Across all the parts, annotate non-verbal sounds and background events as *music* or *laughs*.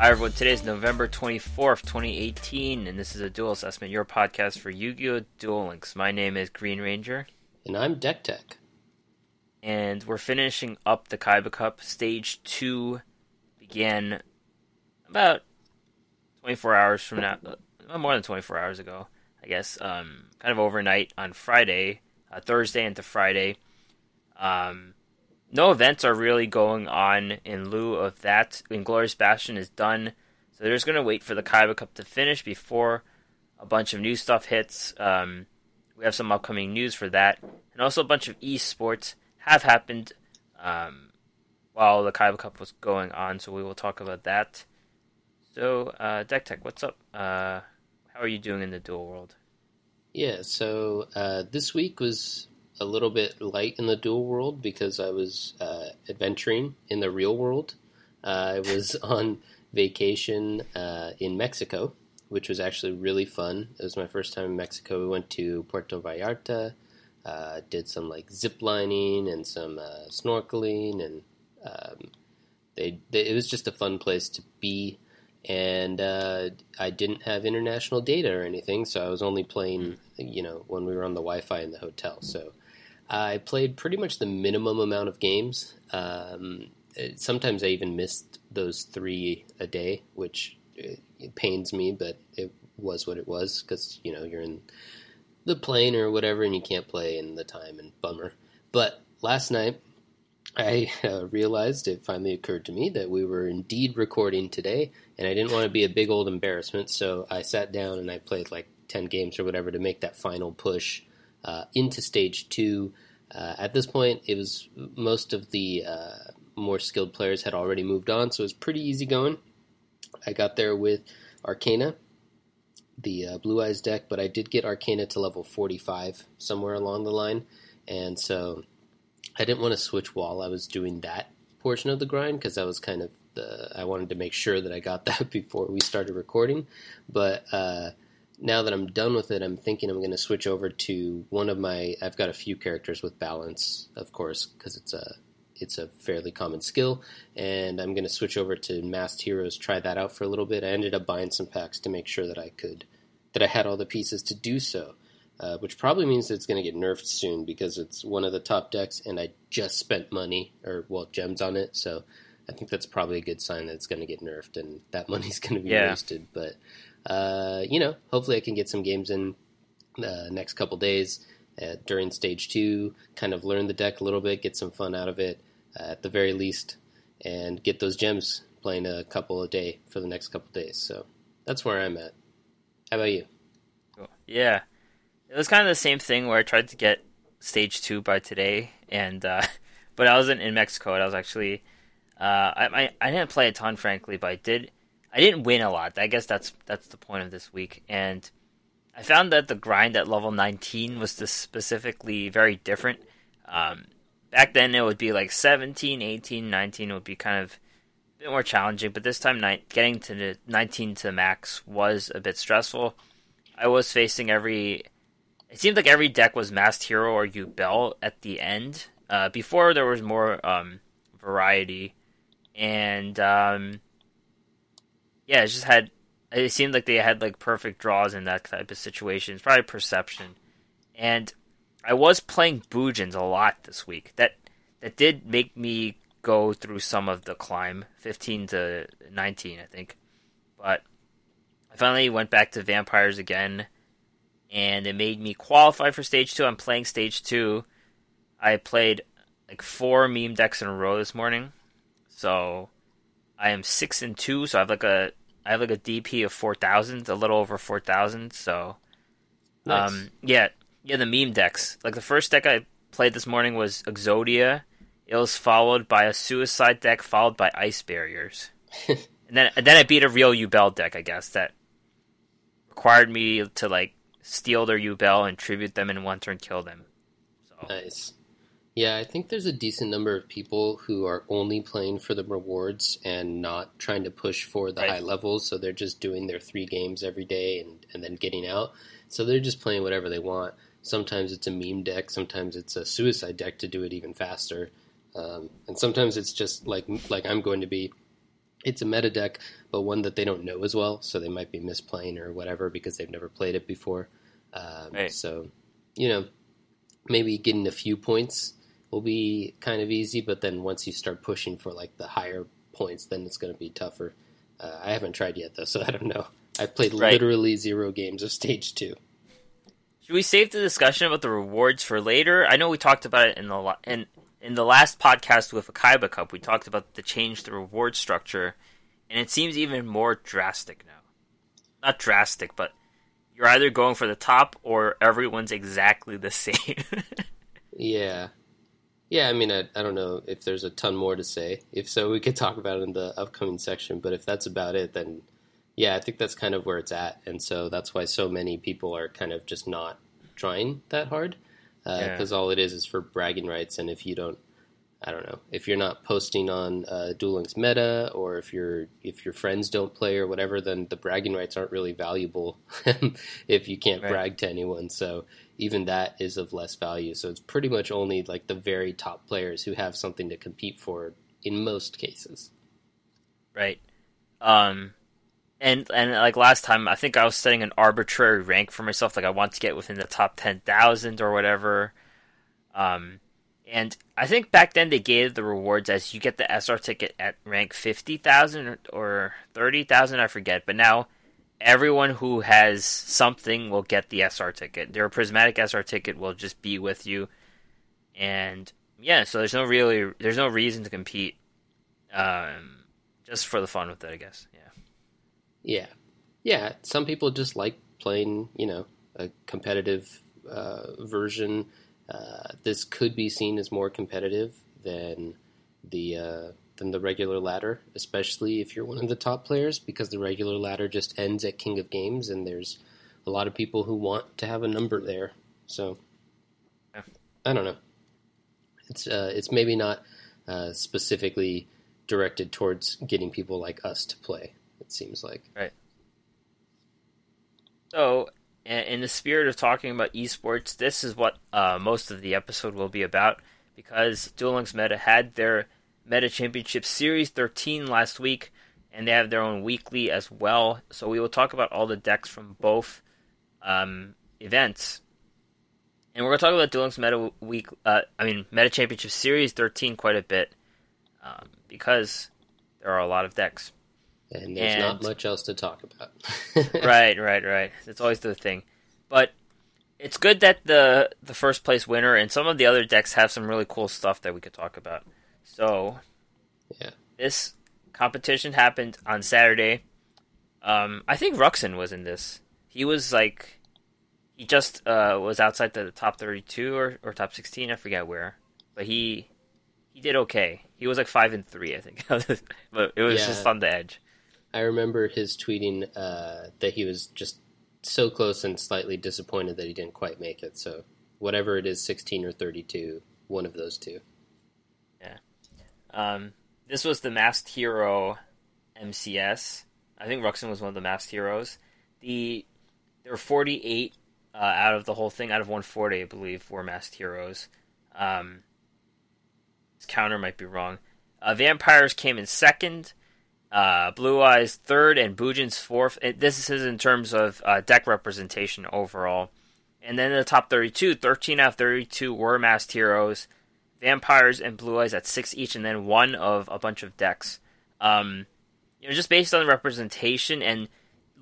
Hi everyone, today is November 24th, 2018, and this is a Duel Assessment, your podcast for Yu-Gi-Oh! Duel Links. My name is Green Ranger. And I'm Deck Tech. And we're finishing up the Kaiba Cup. Stage 2 began about 24 hours from now, uh, more than 24 hours ago, I guess. Um, kind of overnight on Friday, uh, Thursday into Friday. Um, no events are really going on in lieu of that. Inglorious Bastion is done, so they're just going to wait for the Kaiba Cup to finish before a bunch of new stuff hits. Um, we have some upcoming news for that, and also a bunch of esports have happened um, while the Kaiba Cup was going on, so we will talk about that. So, uh, Deck Tech, what's up? Uh, how are you doing in the duel world? Yeah, so uh, this week was a little bit light in the duel world because I was uh, adventuring in the real world. Uh, I was *laughs* on vacation uh, in Mexico, which was actually really fun. It was my first time in Mexico. We went to Puerto Vallarta, uh, did some like zip lining and some uh, snorkeling, and um, they, they, it was just a fun place to be. And uh, I didn't have international data or anything, so I was only playing, you know, when we were on the Wi-Fi in the hotel. So I played pretty much the minimum amount of games. Um, sometimes I even missed those three a day, which uh, pains me, but it was what it was because you know you're in the plane or whatever, and you can't play in the time, and bummer. But last night, I *laughs* uh, realized it finally occurred to me that we were indeed recording today, and I didn't want to be a big old embarrassment, so I sat down and I played like ten games or whatever to make that final push into stage two. Uh, at this point, it was most of the uh, more skilled players had already moved on, so it was pretty easy going. I got there with Arcana, the uh, Blue Eyes deck, but I did get Arcana to level 45 somewhere along the line, and so I didn't want to switch while I was doing that portion of the grind because that was kind of the I wanted to make sure that I got *laughs* that before we started recording, but uh, now that I'm done with it, I'm thinking I'm going to switch over to one of my. I've got a few characters with balance, of course, because it's a it's a fairly common skill, and I'm going to switch over to Masked Heroes. Try that out for a little bit. I ended up buying some packs to make sure that I could that I had all the pieces to do so, uh, which probably means that it's going to get nerfed soon because it's one of the top decks, and I just spent money or well gems on it, so. I think that's probably a good sign that it's going to get nerfed and that *laughs* money's going to be Yeah. wasted. But uh, you know, hopefully I can get some games in the next couple days uh, during stage two, kind of learn the deck a little bit, get some fun out of it uh, at the very least, and get those gems playing a couple a day for the next couple days. So that's where I'm at. How about you? Cool. Yeah, it was kind of the same thing where I tried to get stage two by today, and uh, *laughs* but I wasn't in Mexico. I was actually, uh, I I didn't play a ton, frankly, but I did. I didn't win a lot. I guess that's that's the point of this week, and I found that the grind at level 19 was specifically very different. Um, back then, it would be like 17, 18, 19 would be kind of a bit more challenging, but this time, getting to the 19 to max was a bit stressful. I was facing every. It seemed like every deck was Masked Hero or Yubel at the end. Uh, before there was more um, variety, and um, yeah, it just had. It seemed like they had like perfect draws in that type of situation. It's probably perception, and I was playing Bujins a lot this week. That that did make me go through some of the climb, fifteen to nineteen, I think. But I finally went back to vampires again, and it made me qualify for stage two. I'm playing stage two. I played like four meme decks in a row this morning, so I am six and two. So I have like a I have like a DP of four thousand, a little over four thousand. So, Nice. um, yeah, yeah, the meme decks. Like the first deck I played this morning was Exodia. It was followed by a suicide deck, followed by ice barriers, *laughs* and then and then I beat a real Yubel deck. I guess that required me to like steal their Yubel and tribute them in one turn, kill them. So Nice. Yeah, I think there's a decent number of people who are only playing for the rewards and not trying to push for the Right. high levels. So they're just doing their three games every day and, and then getting out. So they're just playing whatever they want. Sometimes it's a meme deck, sometimes it's a suicide deck to do it even faster. Um, and sometimes it's just like like I'm going to be it's a meta deck, but one that they don't know as well, so they might be misplaying or whatever because they've never played it before. Um, Right. So, you know, maybe getting a few points will be kind of easy, but then once you start pushing for like the higher points, then it's going to be tougher. Uh, I haven't tried yet though, so *laughs* I don't know. I've played Right. literally zero games of stage two. Should we save the discussion about the rewards for later? I know we talked about it in the in in the last podcast with a Kaiba Cup. We talked about the change to the reward structure, and it seems even more drastic now. Not drastic, but you're either going for the top or everyone's exactly the *laughs* same. Yeah. Yeah, I mean, I, I don't know if there's a ton more to say. If so, we could talk about it in the upcoming section. But if that's about it, then yeah, I think that's kind of where it's at. And so that's why so many people are kind of just not trying that hard. Yeah. Because all it is is for bragging rights. And if you don't, I don't know, if you're not posting on uh, Duel Links meta or if, your if your friends don't play or whatever, then the bragging rights aren't really valuable *laughs* if you can't Right. brag to anyone. So even that is of less value. So it's pretty much only like the very top players who have something to compete for in most cases. right? Um, and and like last time, I think I was setting an arbitrary rank for myself. Like I want to get within the top ten thousand or whatever. Um, and I think back then they gave the rewards as you get the SR ticket at rank fifty thousand or, or thirty thousand, I forget. But now everyone who has something will get the SR ticket. Their prismatic SR ticket will just be with you, and yeah, so there's no really there's no reason to compete. Um, just for the fun with it, I guess. Yeah. Yeah. Yeah. Some people just like playing, you know, a competitive uh, version. Uh, this could be seen as more competitive than the uh, than the regular ladder, especially if you're one of the top players, because the regular ladder just ends at King of Games, and there's a lot of people who want to have a number there. So Yeah. I don't know. It's uh, it's maybe not uh, specifically directed towards getting people like us to play. It seems like. Right. So, in the spirit of talking about esports, this is what uh, most of the episode will be about because Duel Links Meta had their Meta Championship Series 13 last week, and they have their own weekly as well. So, we will talk about all the decks from both um, events. And we're going to talk about Duel Links Meta Week, uh, I mean, Meta Championship Series 13 quite a bit um, because there are a lot of decks. And there's not much else to talk about. *laughs* right, right, right. That's always the thing. But it's good that the the first place winner and some of the other decks have some really cool stuff that we could talk about. So, Yeah. this competition happened on Saturday. Um, I think Ruxin was in this. He was like, he just uh, was outside the top thirty-two or, or top sixteen. I forget where, but he he did okay. He was like five and three, I think, *laughs* but it was Yeah. just on the edge. I remember his tweeting uh, that he was just so close and slightly disappointed that he didn't quite make it. So whatever it is, 16 or 32, one of those two. Um, this was the Masked Hero MCS. I think Ruxin was one of the Masked Heroes. The there were 48 uh, out of the whole thing, out of 140, I believe, were Masked Heroes. Um, this counter might be wrong. Uh, Vampires came in second. Uh, Blue Eyes third, and Bujin's fourth. This is in terms of uh, deck representation overall. And then in the top 32, 13 out of 32 were Masked Heroes vampires and blue eyes at six each, and then one of a bunch of decks. Um, you know, just based on representation and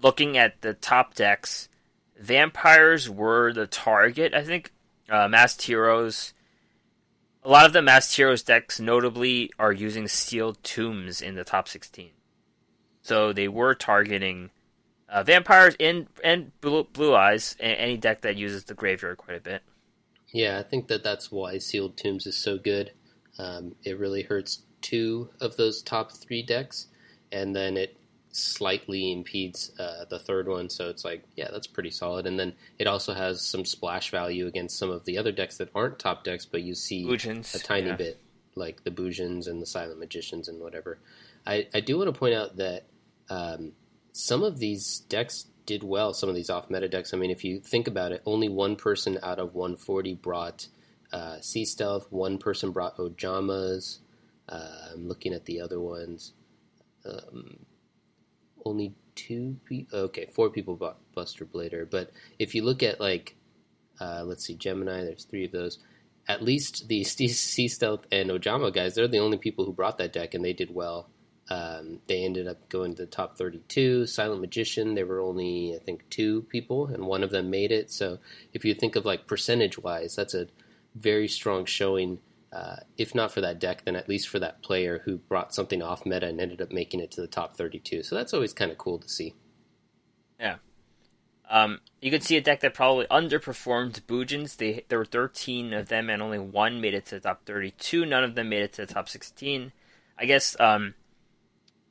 looking at the top decks, vampires were the target. I think uh, masked heroes. A lot of the masked heroes decks, notably, are using sealed tombs in the top sixteen. So they were targeting uh, vampires and and blue, blue eyes, any deck that uses the graveyard quite a bit. Yeah, I think that that's why Sealed Tombs is so good. Um, it really hurts two of those top three decks, and then it slightly impedes uh, the third one. So it's like, yeah, that's pretty solid. And then it also has some splash value against some of the other decks that aren't top decks, but you see Bujins, a tiny yeah. bit, like the Bujins and the Silent Magicians and whatever. I, I do want to point out that um, some of these decks did well, some of these off meta decks. I mean, if you think about it, only one person out of 140 brought uh, Sea Stealth, one person brought Ojamas. Uh, I'm looking at the other ones. um, only two people. Okay, four people bought Buster Blader. But if you look at like, uh, let's see, Gemini. There's three of those. At least the *laughs* Sea Stealth and Ojama guys, they're the only people who brought that deck, and they did well. Um, they ended up going to the top 32. Silent Magician, there were only, I think, two people, and one of them made it. So if you think of like percentage wise, that's a very strong showing. Uh, if not for that deck, then at least for that player who brought something off meta and ended up making it to the top 32. So that's always kind of cool to see. Yeah. Um, you can see a deck that probably underperformed Bujins. They, there were 13 of them, and only one made it to the top 32. None of them made it to the top 16. I guess um,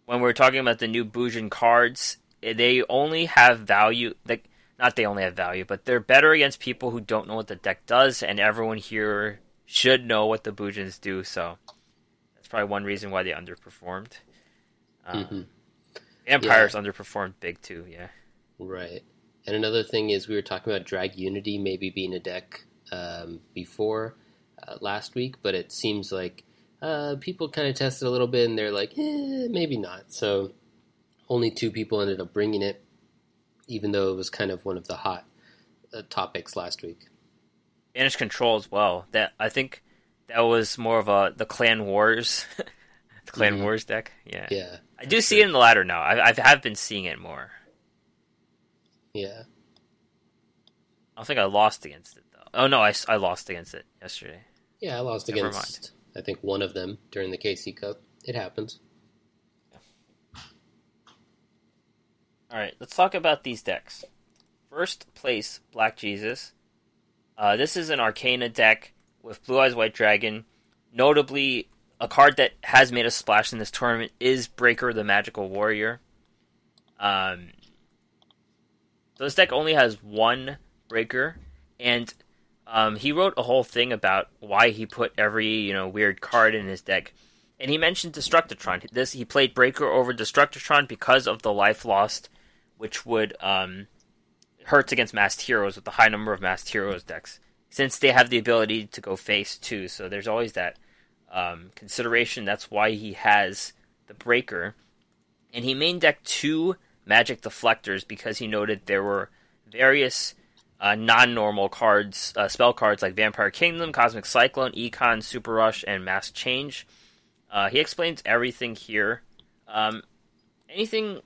when we're talking about the new Bujin cards, eh, they only have value. Like, not they only have value, but they're better against people who don't know what the deck does, and everyone here should know what the Bujins do. So that's probably one reason why they underperformed. Um, mm-hmm. Empires yeah. underperformed big too. Yeah. Right. And another thing is we were talking about Drag Unity maybe being a deck um, before uh, last week, but it seems like uh, people kind of tested a little bit and they're like, eh, maybe not. So only two people ended up bringing it, even though it was kind of one of the hot uh, topics last week. Banish Control as well. That I think that was more of a the Clan Wars, *laughs* the Clan mm-hmm. Wars deck. Yeah, yeah. I do see it in the ladder now. I, I have been seeing it more. Yeah. I don't think I lost against it though. Oh no, I, I lost against it yesterday. Yeah, I lost Never against. Mind. I think one of them during the KC Cup. It happens. All right, let's talk about these decks. First place, Black Jesus. Uh, this is an Arcana deck with Blue Eyes White Dragon. Notably, a card that has made a splash in this tournament is Breaker the Magical Warrior. Um, so this deck only has one Breaker, and um, he wrote a whole thing about why he put every you know weird card in his deck, and he mentioned Destructotron. This he played Breaker over Destructotron because of the life lost, which would um, hurts against masked heroes with the high number of masked heroes decks, since they have the ability to go face too. So there's always that um, consideration. That's why he has the Breaker, and he main decked two Magic Deflectors because he noted there were various uh, non-normal cards, uh, spell cards like Vampire Kingdom, Cosmic Cyclone, Econ, Super Rush, and Mass Change. Uh, he explains everything here. Um, anything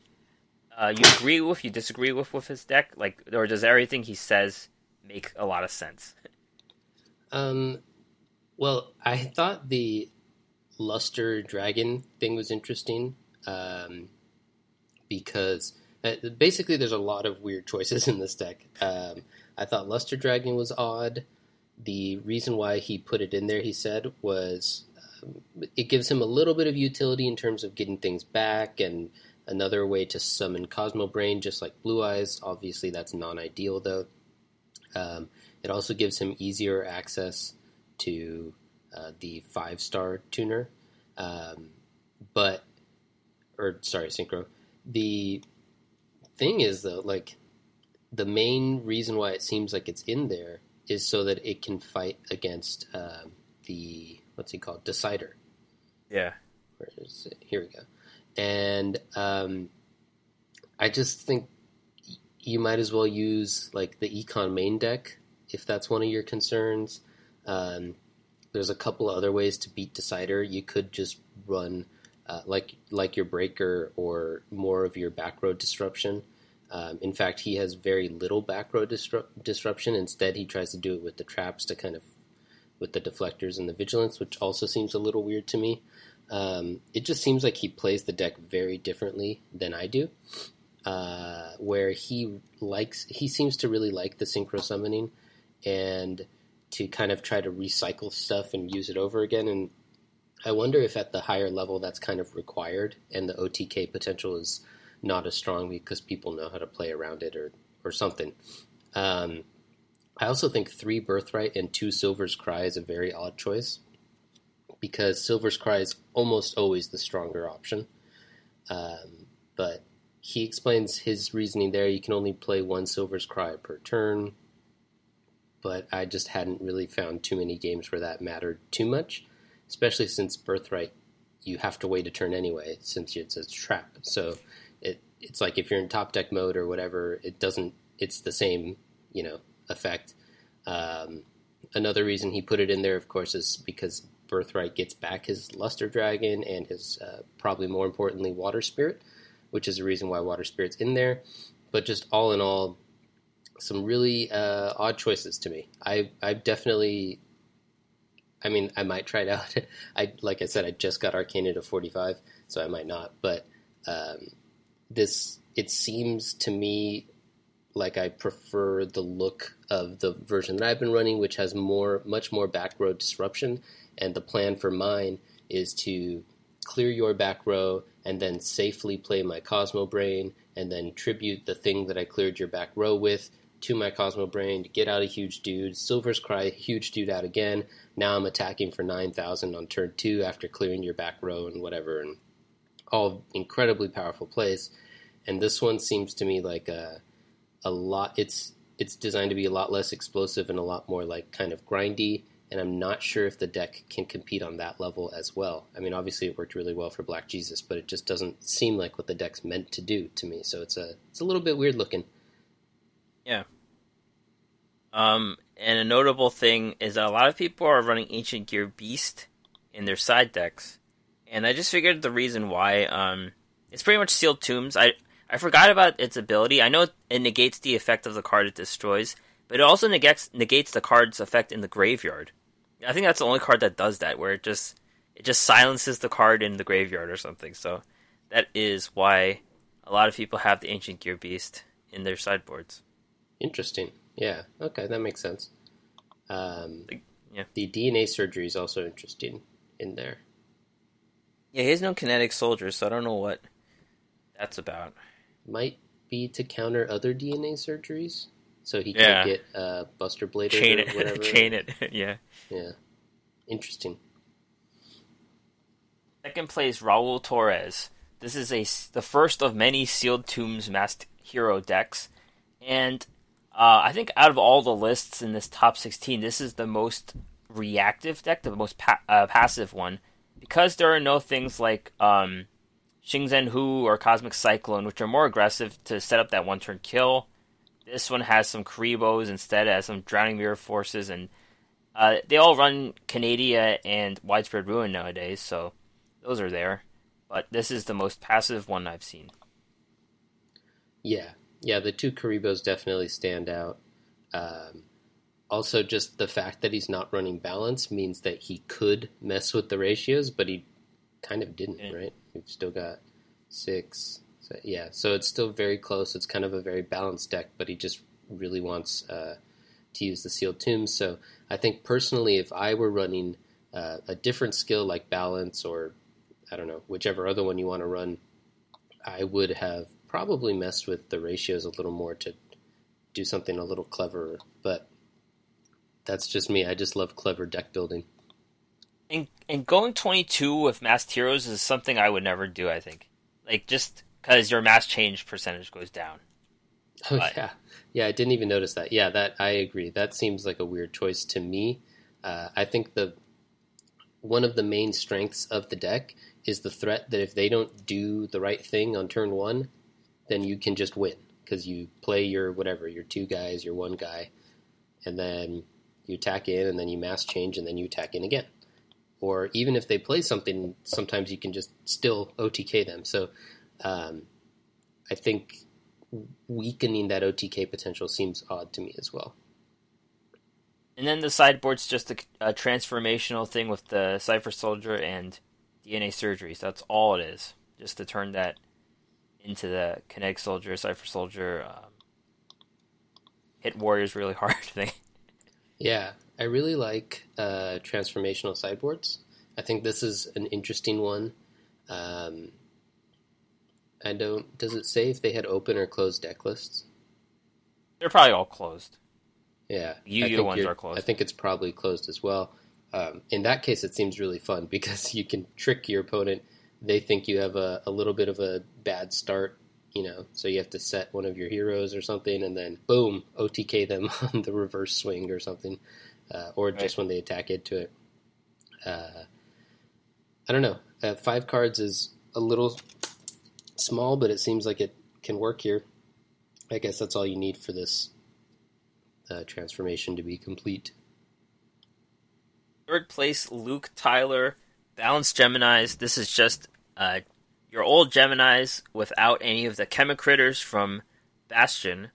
uh, you agree with, you disagree with with his deck, like, or does everything he says make a lot of sense? Um, well, I thought the Luster Dragon thing was interesting um, because uh, basically there's a lot of weird choices *laughs* in this deck. Um, I thought Luster Dragon was odd. The reason why he put it in there, he said, was um, it gives him a little bit of utility in terms of getting things back and another way to summon Cosmo Brain, just like Blue Eyes. Obviously, that's non ideal though. Um, it also gives him easier access to uh, the five star tuner. Um, but, or sorry, Synchro. The thing is though, like the main reason why it seems like it's in there is so that it can fight against uh, the what's he called decider. Yeah. Where is it? Here we go. And um, I just think you might as well use like the econ main deck if that's one of your concerns. Um, there's a couple other ways to beat decider. You could just run uh, like like your breaker or more of your back row disruption um, in fact, he has very little back row disru- disruption. Instead, he tries to do it with the traps to kind of with the deflectors and the vigilance, which also seems a little weird to me. Um, it just seems like he plays the deck very differently than I do. Uh, where he likes, he seems to really like the synchro summoning and to kind of try to recycle stuff and use it over again. And I wonder if at the higher level that's kind of required, and the OTK potential is not as strong because people know how to play around it or or something. Um, I also think three birthright and two silver's cry is a very odd choice because silver's cry is almost always the stronger option. Um, but he explains his reasoning there. You can only play one silver's cry per turn, but I just hadn't really found too many games where that mattered too much, especially since birthright you have to wait a turn anyway since it's a trap. So it's like if you're in top deck mode or whatever, it doesn't. It's the same you know effect. Um, another reason he put it in there, of course, is because Birthright gets back his Luster Dragon and his uh, probably more importantly Water Spirit, which is the reason why Water Spirit's in there. But just all in all, some really uh, odd choices to me. I I definitely. I mean, I might try it out. *laughs* I like I said, I just got Arcana to forty five, so I might not. But um, this it seems to me like I prefer the look of the version that I've been running, which has more, much more back row disruption. And the plan for mine is to clear your back row and then safely play my Cosmo Brain and then tribute the thing that I cleared your back row with to my Cosmo Brain to get out a huge dude. Silver's Cry, huge dude out again. Now I'm attacking for 9,000 on turn two after clearing your back row and whatever. And all incredibly powerful plays. And this one seems to me like a a lot. It's it's designed to be a lot less explosive and a lot more like kind of grindy. And I'm not sure if the deck can compete on that level as well. I mean, obviously it worked really well for Black Jesus, but it just doesn't seem like what the deck's meant to do to me. So it's a it's a little bit weird looking. Yeah. Um, and a notable thing is that a lot of people are running Ancient Gear Beast in their side decks, and I just figured the reason why. Um, it's pretty much sealed tombs. I I forgot about its ability. I know it negates the effect of the card it destroys, but it also negates negates the card's effect in the graveyard. I think that's the only card that does that, where it just it just silences the card in the graveyard or something. So that is why a lot of people have the Ancient Gear Beast in their sideboards. Interesting. Yeah. Okay, that makes sense. Um, yeah. The DNA surgery is also interesting in there. Yeah, he has no kinetic soldiers, so I don't know what that's about might be to counter other DNA surgeries, so he Yeah. can get uh, Buster Blade chain or *laughs* whatever. it, chain it. *laughs* yeah. Yeah, interesting. Second place, Raul Torres. This is a the first of many sealed tombs masked hero decks, and uh, I think out of all the lists in this top sixteen, this is the most reactive deck, the most pa- uh, passive one, because there are no things like um, Hu or Cosmic Cyclone, which are more aggressive to set up that one turn kill. This one has some Karibos instead, has some Drowning Mirror forces, and uh, they all run Canadia and Widespread Ruin nowadays, so those are there. But this is the most passive one I've seen. Yeah, yeah. The two Karibos definitely stand out. Um, also, just the fact that he's not running balance means that he could mess with the ratios, but he kind of didn't. Yeah. Right? We've still got six. So, yeah, so it's still very close. It's kind of a very balanced deck, but he just really wants uh, to use the sealed tombs. So I think personally, if I were running uh, a different skill like balance or I don't know whichever other one you want to run, I would have probably messed with the ratios a little more to do something a little cleverer. But that's just me. I just love clever deck building. And and going 22 with masked heroes is something I would never do. I think, like just because your mass change percentage goes down. Oh But- yeah, yeah. I didn't even notice that. Yeah, that I agree. That seems like a weird choice to me. Uh, I think the one of the main strengths of the deck is the threat that if they don't do the right thing on turn one, then you can just win because you play your whatever your two guys, your one guy, and then you attack in, and then you mass change, and then you attack in again. Or even if they play something, sometimes you can just still OTK them. So um, I think weakening that OTK potential seems odd to me as well. And then the sideboard's just a, a transformational thing with the Cipher Soldier and DNA Surgery. So that's all it is. Just to turn that into the Kinetic Soldier, Cipher Soldier, um, hit warriors really hard *laughs* thing. Yeah, I really like uh, transformational sideboards. I think this is an interesting one. Um, I don't. Does it say if they had open or closed deck lists? They're probably all closed. Yeah, think ones are closed. I think it's probably closed as well. Um, in that case, it seems really fun *laughs* because you can trick your opponent. They think you have a, a little bit of a bad start, you know, so you have to set one of your heroes or something, and then boom, OTK them *laughs* on the reverse swing or something, uh, or just when they attack into it. Uh, I don't know. Uh, five cards is a little small, but it seems like it can work here. I guess that's all you need for this uh, transformation to be complete. Third place, Luke Tyler, Balanced Geminis. This is just uh, your old Geminis without any of the Chemicritters from Bastion.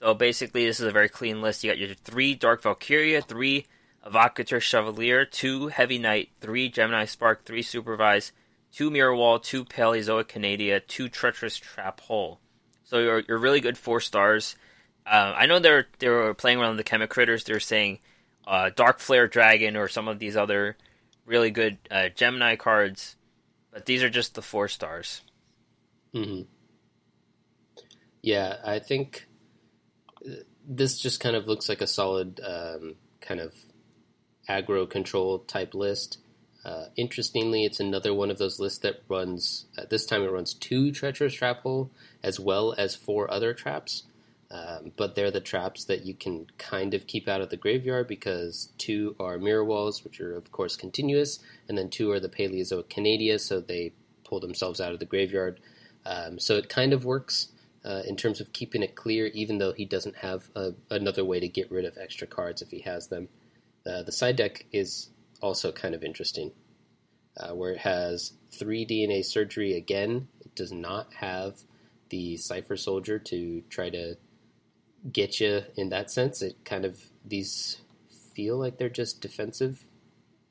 So basically, this is a very clean list. You got your three Dark Valkyria, three Evocator Chevalier, two Heavy Knight, three Gemini Spark, three Supervise, two Mirror Wall, two Paleozoic Canadia, two Treacherous Trap Hole. So you're, you're really good four stars. Uh, I know they're they were playing around the Chemicritters. They're saying uh, Dark Flare Dragon or some of these other really good uh, Gemini cards, but these are just the four stars. Mm-hmm. Yeah, I think this just kind of looks like a solid um, kind of aggro control type list. Uh, interestingly, it's another one of those lists that runs. Uh, this time, it runs two treacherous trap hole as well as four other traps. Um, but they're the traps that you can kind of keep out of the graveyard because two are mirror walls, which are of course continuous, and then two are the Paleozoic Canadia, so they pull themselves out of the graveyard. Um, so it kind of works uh, in terms of keeping it clear, even though he doesn't have a, another way to get rid of extra cards if he has them. Uh, the side deck is also kind of interesting, uh, where it has three DNA surgery again. It does not have the Cipher Soldier to try to get you in that sense. It kind of these feel like they're just defensive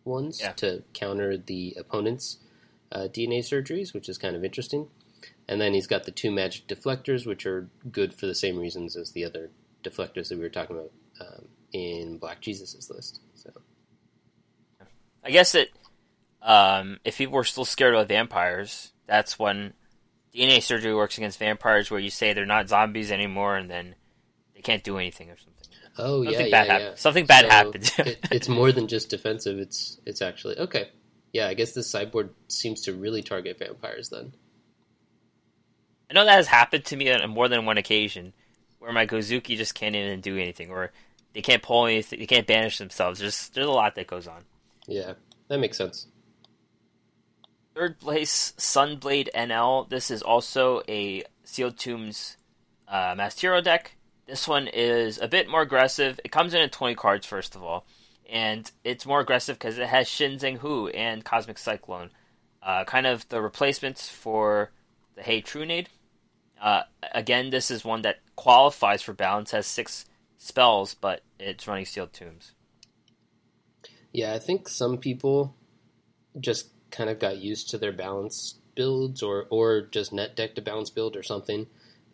ones Yeah. to counter the opponent's uh, DNA surgeries, which is kind of interesting. And then he's got the two magic deflectors, which are good for the same reasons as the other deflectors that we were talking about um, in Black Jesus' list. So I guess that um, if people were still scared of vampires, that's when DNA surgery works against vampires, where you say they're not zombies anymore, and then can't do anything or something. Oh Something yeah, bad yeah, yeah. something bad So happened. it, it's more than just defensive. It's it's actually okay. Yeah, I guess this sideboard seems to really target vampires then. I know that has happened to me on more than one occasion, where my Gozuki just can't even do anything, or they can't pull anything, they can't banish themselves. There's there's a lot that goes on. Yeah, that makes sense. Third place, Sunblade NL. This is also a Sealed Tombs uh, Masked Hero deck. This one is a bit more aggressive. It comes in at 20 cards, first of all. And it's more aggressive because it has Shin Zeng Hu and Cosmic Cyclone. Uh, kind of the replacements for the Hey Trunade. Uh, again, this is one that qualifies for balance, has six spells, but it's running Sealed Tombs. Yeah, I think some people just kind of got used to their balance builds or or just net deck to balance build or something.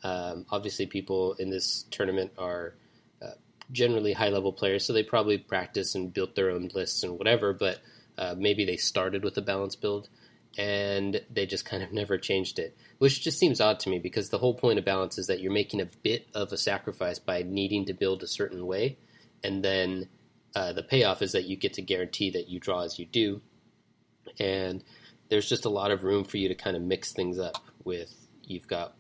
Um, obviously, people in this tournament are uh, generally high level players, so they probably practice and built their own lists and whatever. But uh, maybe they started with a balance build and they just kind of never changed it, which just seems odd to me because the whole point of balance is that you're making a bit of a sacrifice by needing to build a certain way, and then uh, the payoff is that you get to guarantee that you draw as you do, and there's just a lot of room for you to kind of mix things up with you've got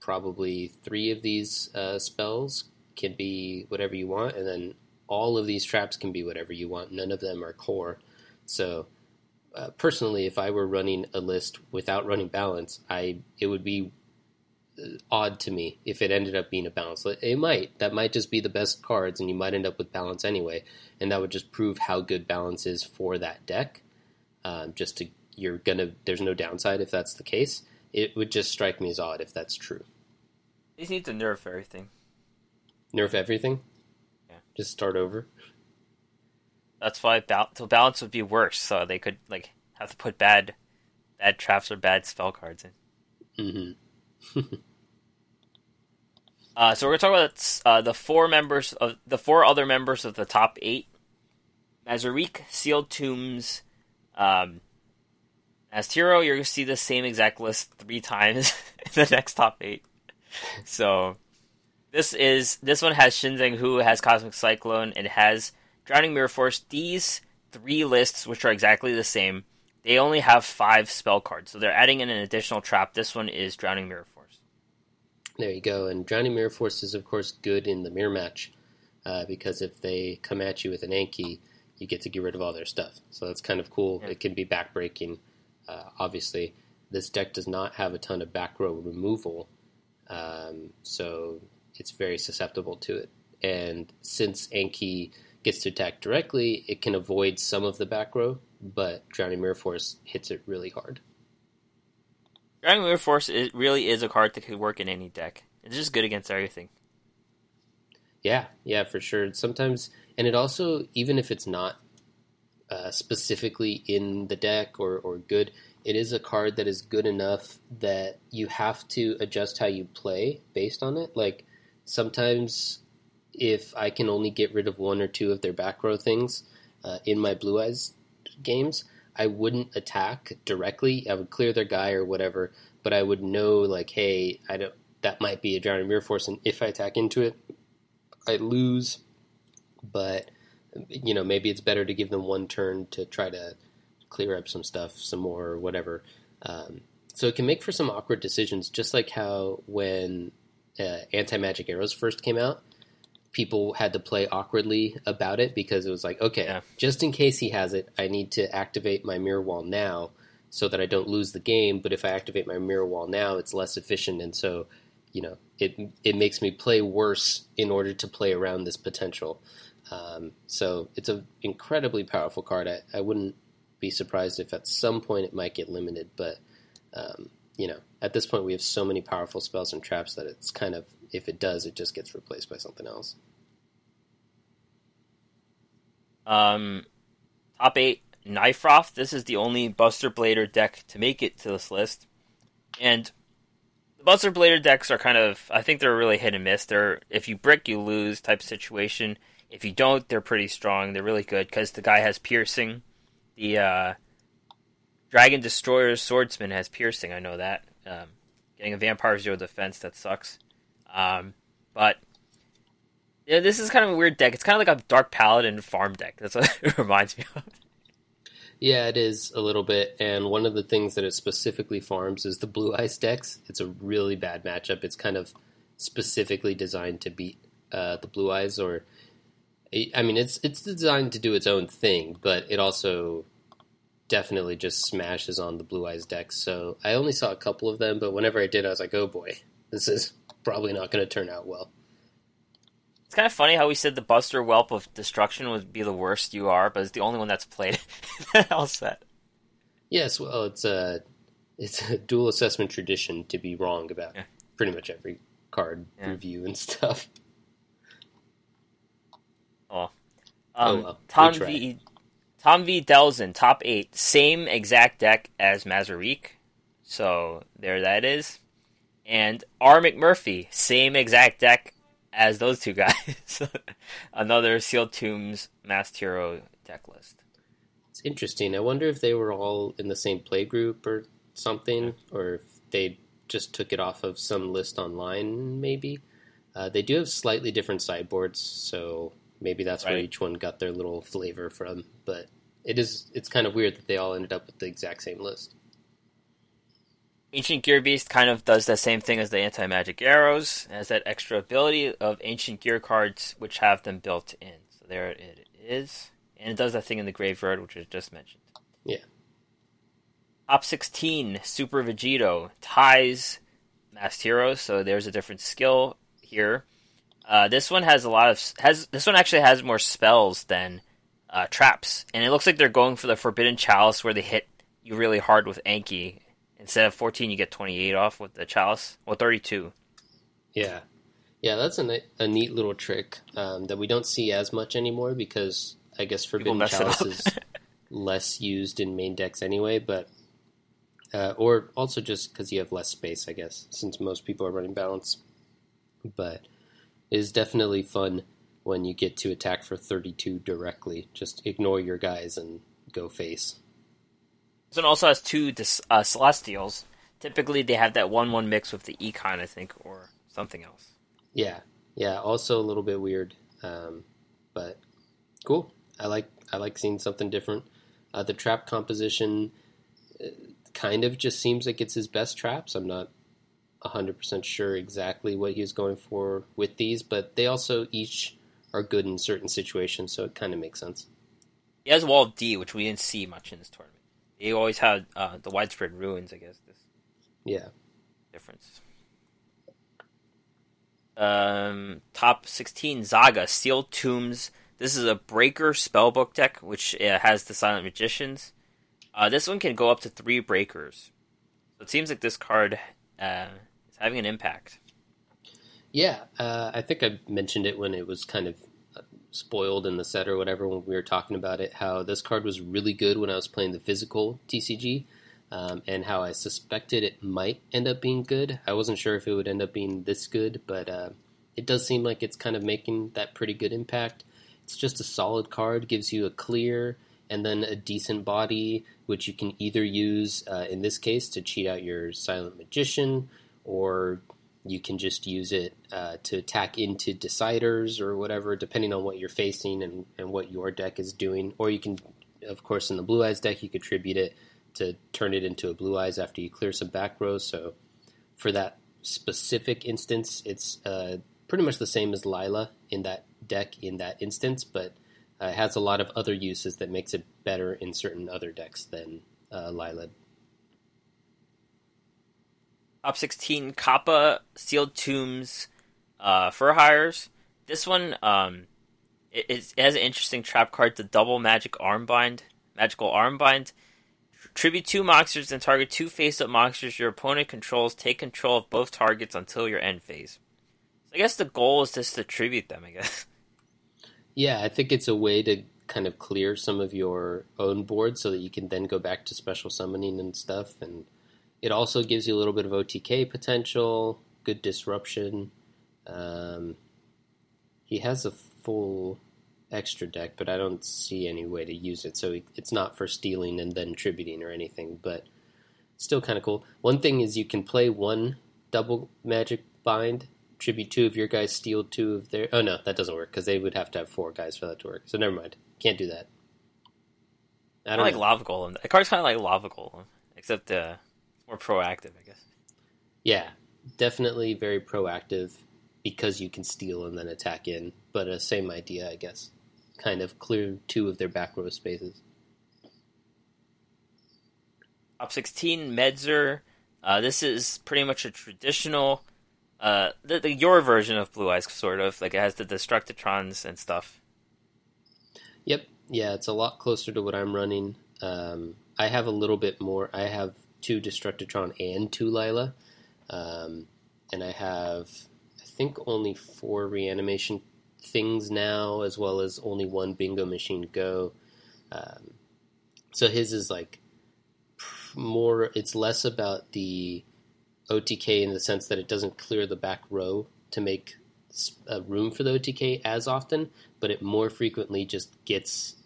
probably three of these uh, spells can be whatever you want and then all of these traps can be whatever you want. None of them are core. So uh, personally if i were running a list without running balance i it would be uh, odd to me if it ended up being a balance. It might. That might just be the best cards and you might end up with balance anyway and that would just prove how good balance is for that deck. Um, just to you're gonna there's no downside if that's the case it would just strike me as odd if that's true These need to nerf everything. nerf everything Yeah. just start over That's why bal- so balance would be worse, so they could like have to put bad, bad traps or bad spell cards in. Mm hmm *laughs* Uh, so we're gonna talk about uh, the four members of the four other members of the top eight: Mazarik, Sealed Tombs, um, as hero. You're gonna see the same exact list three times *laughs* in the next top eight. So this is this one has Shinzeng Hu, has Cosmic Cyclone, and it has Drowning Mirror Force. These three lists, which are exactly the same, they only have five spell cards, so they're adding in an additional trap. This one is Drowning Mirror Force. there you go and drowning mirror force is of course good in the mirror match uh, because if they come at you with an anki you get to get rid of all their stuff so that's kind of cool Yeah. it can be backbreaking Uh, obviously, this deck does not have a ton of back row removal, um, so it's very susceptible to it. And since Anki gets to attack directly, it can avoid some of the back row, but Drowning Mirror Force hits it really hard. Drowning Mirror Force it really is a card that could work in any deck. It's just good against everything. Yeah, yeah, for sure. Sometimes, and it also, even if it's not uh, specifically in the deck or, or good, it is a card that is good enough that you have to adjust how you play based on it. Like sometimes, if I can only get rid of one or two of their back row things uh, in my Blue Eyes games, I wouldn't attack directly. I would clear their guy or whatever, but I would know like, hey, I don't. That might be a Drowning Mirror Force, and if I attack into it, I lose. But you know, maybe it's better to give them one turn to try to clear up some stuff some more or whatever. Um, so it can make for some awkward decisions, just like how when uh, anti magic arrows first came out, people had to play awkwardly about it because it was like, okay, Yeah. just in case he has it, I need to activate my mirror wall now so that I don't lose the game. But if I activate my mirror wall now, it's less efficient, and so you know it it makes me play worse in order to play around this potential. Um, so it's an incredibly powerful card. I, I wouldn't be surprised if at some point it might get limited, but um, you know, at this point we have so many powerful spells and traps that it's kind of if it does, it just gets replaced by something else. Um, top eight, Kniferoth. This is the only Buster Blader deck to make it to this list, and the Buster Blader decks are kind of, I think they're really hit and miss. They're if you brick, you lose type situation. If you don't, they're pretty strong. They're really good because the guy has piercing. The uh, Dragon Destroyer's Swordsman has piercing. I know that. Um, getting a Vampire Zero Defense that sucks. Um, but this is kind of a weird deck. It's kind of like a Dark Paladin farm deck. That's what *laughs* it reminds me of. Yeah, it is a little bit. And one of the things that it specifically farms is the Blue Eyes decks. It's a really bad matchup. It's kind of specifically designed to beat uh, the Blue Eyes, or I mean, it's it's designed to do its own thing, but it also definitely just smashes on the Blue Eyes decks. So I only saw a couple of them, but whenever I did, I was like, oh boy, this is probably not going to turn out well. It's kind of funny how we said the Buster Whelp of Destruction would be the worst you are, but it's the only one that's played. That *laughs* all set. Yes, well, it's a it's a Duel Assessment tradition to be wrong about Yeah. pretty much every card Yeah. review and *laughs* stuff. Oh, Oh, um, well, Tom. V. Tom V. Delzin, top eight, same exact deck as Mazarique. So there that is. And R. McMurphy, same exact deck as those two guys. *laughs* Another Sealed Tombs Masked Hero deck list. It's interesting. I wonder if they were all in the same play group or something, or if they just took it off of some list online. Maybe uh, they do have slightly different sideboards, so maybe that's where each one got their little flavor from. But it is it's kind of weird that they all ended up with the exact same list. Ancient Gear Beast kind of does the same thing as the anti magic arrows, has that extra ability of ancient gear cards which have them built in. So there it is. And it does that thing in the graveyard which I just mentioned. Yeah. Top 16, Super Vegito ties Masked Heroes, so there's a different skill here. Uh, this one has a lot of has this one actually has more spells than uh, traps, and it looks like they're going for the Forbidden Chalice where they hit you really hard with Anki. Instead of 14, you get 28 off with the Chalice. Well, 32. Yeah, yeah, that's a, a neat little trick um, that we don't see as much anymore because I guess Forbidden mess it up. Chalice is *laughs* less used in main decks anyway, but uh, or also just because you have less space, I guess, since most people are running balance. But it is definitely fun when you get to attack for 32 directly. Just ignore your guys and go face. This one also has two dis- uh, Celestials. Typically, they have that 1 1 mix with the Econ, I think, or something else. Yeah, yeah. Also a little bit weird, um, but cool. I like I like seeing something different. Uh, the trap composition uh, kind of just seems like it's his best traps. I'm not hundred percent sure exactly what he was going for with these, but they also each are good in certain situations, so it kind of makes sense. He has Wall of D, which we didn't see much in this tournament. He always had uh, the widespread ruins, I guess. This Yeah. difference. Um, top 16 Zaga Sealed Tombs. This is a breaker spellbook deck, which uh, has the Silent Magicians. Uh, this one can go up to three breakers. So it seems like this card uh, having an impact. Yeah, uh, I think I mentioned it when it was kind of uh, spoiled in the set or whatever when we were talking about it. How this card was really good when I was playing the physical TCG, um, and how I suspected it might end up being good. I wasn't sure if it would end up being this good, but uh, it does seem like it's kind of making that pretty good impact. It's just a solid card, gives you a clear and then a decent body, which you can either use uh, in this case to cheat out your Silent Magician, or you can just use it uh, to attack into deciders or whatever, depending on what you're facing and, and what your deck is doing. Or you can, of course, in the Blue Eyes deck, you could tribute it to turn it into a Blue Eyes after you clear some back rows. So for that specific instance, it's uh, pretty much the same as Lyla in that deck in that instance, but uh, it has a lot of other uses that makes it better in certain other decks than uh, Lyla. Top 16 Kappa Sealed Tombs uh, Fur Hires. This one um, it, it has an interesting trap card, the Double Magic Armbind. Magical Armbind. Tribute two monsters and target two face up monsters your opponent controls. Take control of both targets until your end phase. So I guess the goal is just to tribute them, I guess. *laughs* Yeah, I think it's a way to kind of clear some of your own board so that you can then go back to special summoning and stuff. And it also gives you a little bit of OTK potential, good disruption. Um, he has a full extra deck, but I don't see any way to use it. So it's not for stealing and then tributing or anything, but still kind of cool. One thing is you can play one double magic bind tribute two of your guys, steal two of their. Oh no, that doesn't work because they would have to have four guys for that to work. So never mind, can't do that. I don't like know. Lava Golem. The card's kind of like Lava Golem, except uh, more proactive, I guess. Yeah, definitely very proactive because you can steal and then attack in. But uh, same idea, I guess. Kind of clear two of their back row spaces. Top 16, Medzer. Uh, this is pretty much a traditional uh, the, the, your version of Blue Eyes, sort of like it has the Destructotrons and stuff. Yep, yeah, it's a lot closer to what I'm running. Um, I have a little bit more. I have two Destructotron and two Lyla, um, and I have I think only four reanimation things now, as well as only one Bingo Machine Go. Um, so his is like more. It's less about the OTK in the sense that it doesn't clear the back row to make room for the OTK as often, but it more frequently just gets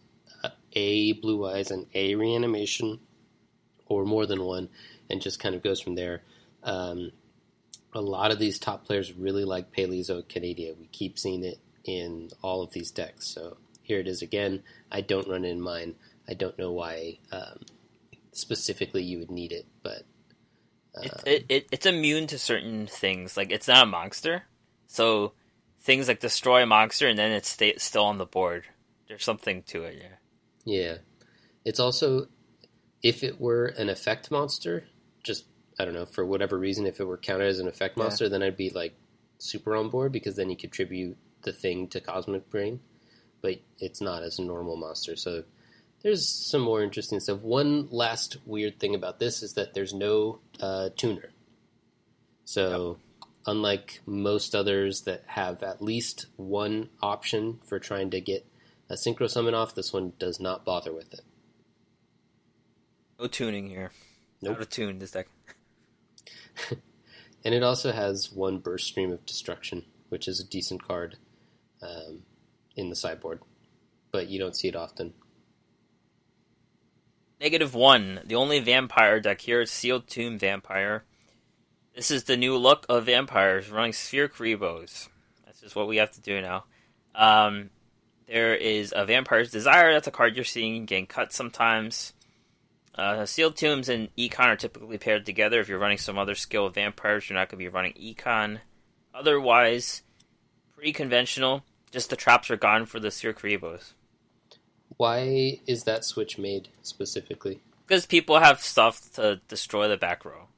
uh, a blue eyes and a reanimation, or more than one, and just kind of goes from there. Um, a lot of these top players really like Paleozoic Canadia. We keep seeing it in all of these decks. So here it is again. I don't run it in mine. I don't know why um, specifically you would need it, but it, it, it, it's immune to certain things. Like it's not a monster, so things like destroy a monster and then it's stay, still on the board. There's something to it, yeah. Yeah, it's also if it were an effect monster, just I don't know for whatever reason, if it were counted as an effect yeah. monster, then I'd be like super on board because then you could contribute the thing to Cosmo Brain, but it's not as a normal monster, so there's some more interesting stuff. One last weird thing about this is that there's no uh, tuner. So, yep. unlike most others that have at least one option for trying to get a synchro summon off, this one does not bother with it. No tuning here. Nope. Out of tune this deck. *laughs* and it also has one burst stream of destruction, which is a decent card um, in the sideboard, but you don't see it often. Negative one. The only vampire deck here is Sealed Tomb Vampire. This is the new look of vampires running Sphere Kuribohs. That's just what we have to do now. Um, there is a Vampire's Desire. That's a card you're seeing getting cut sometimes. Uh, sealed Tombs and Econ are typically paired together. If you're running some other skill of vampires, you're not going to be running Econ. Otherwise, pretty conventional. Just the traps are gone for the Sphere Kuribohs. Why is that switch made specifically? because people have stuff to destroy the back row.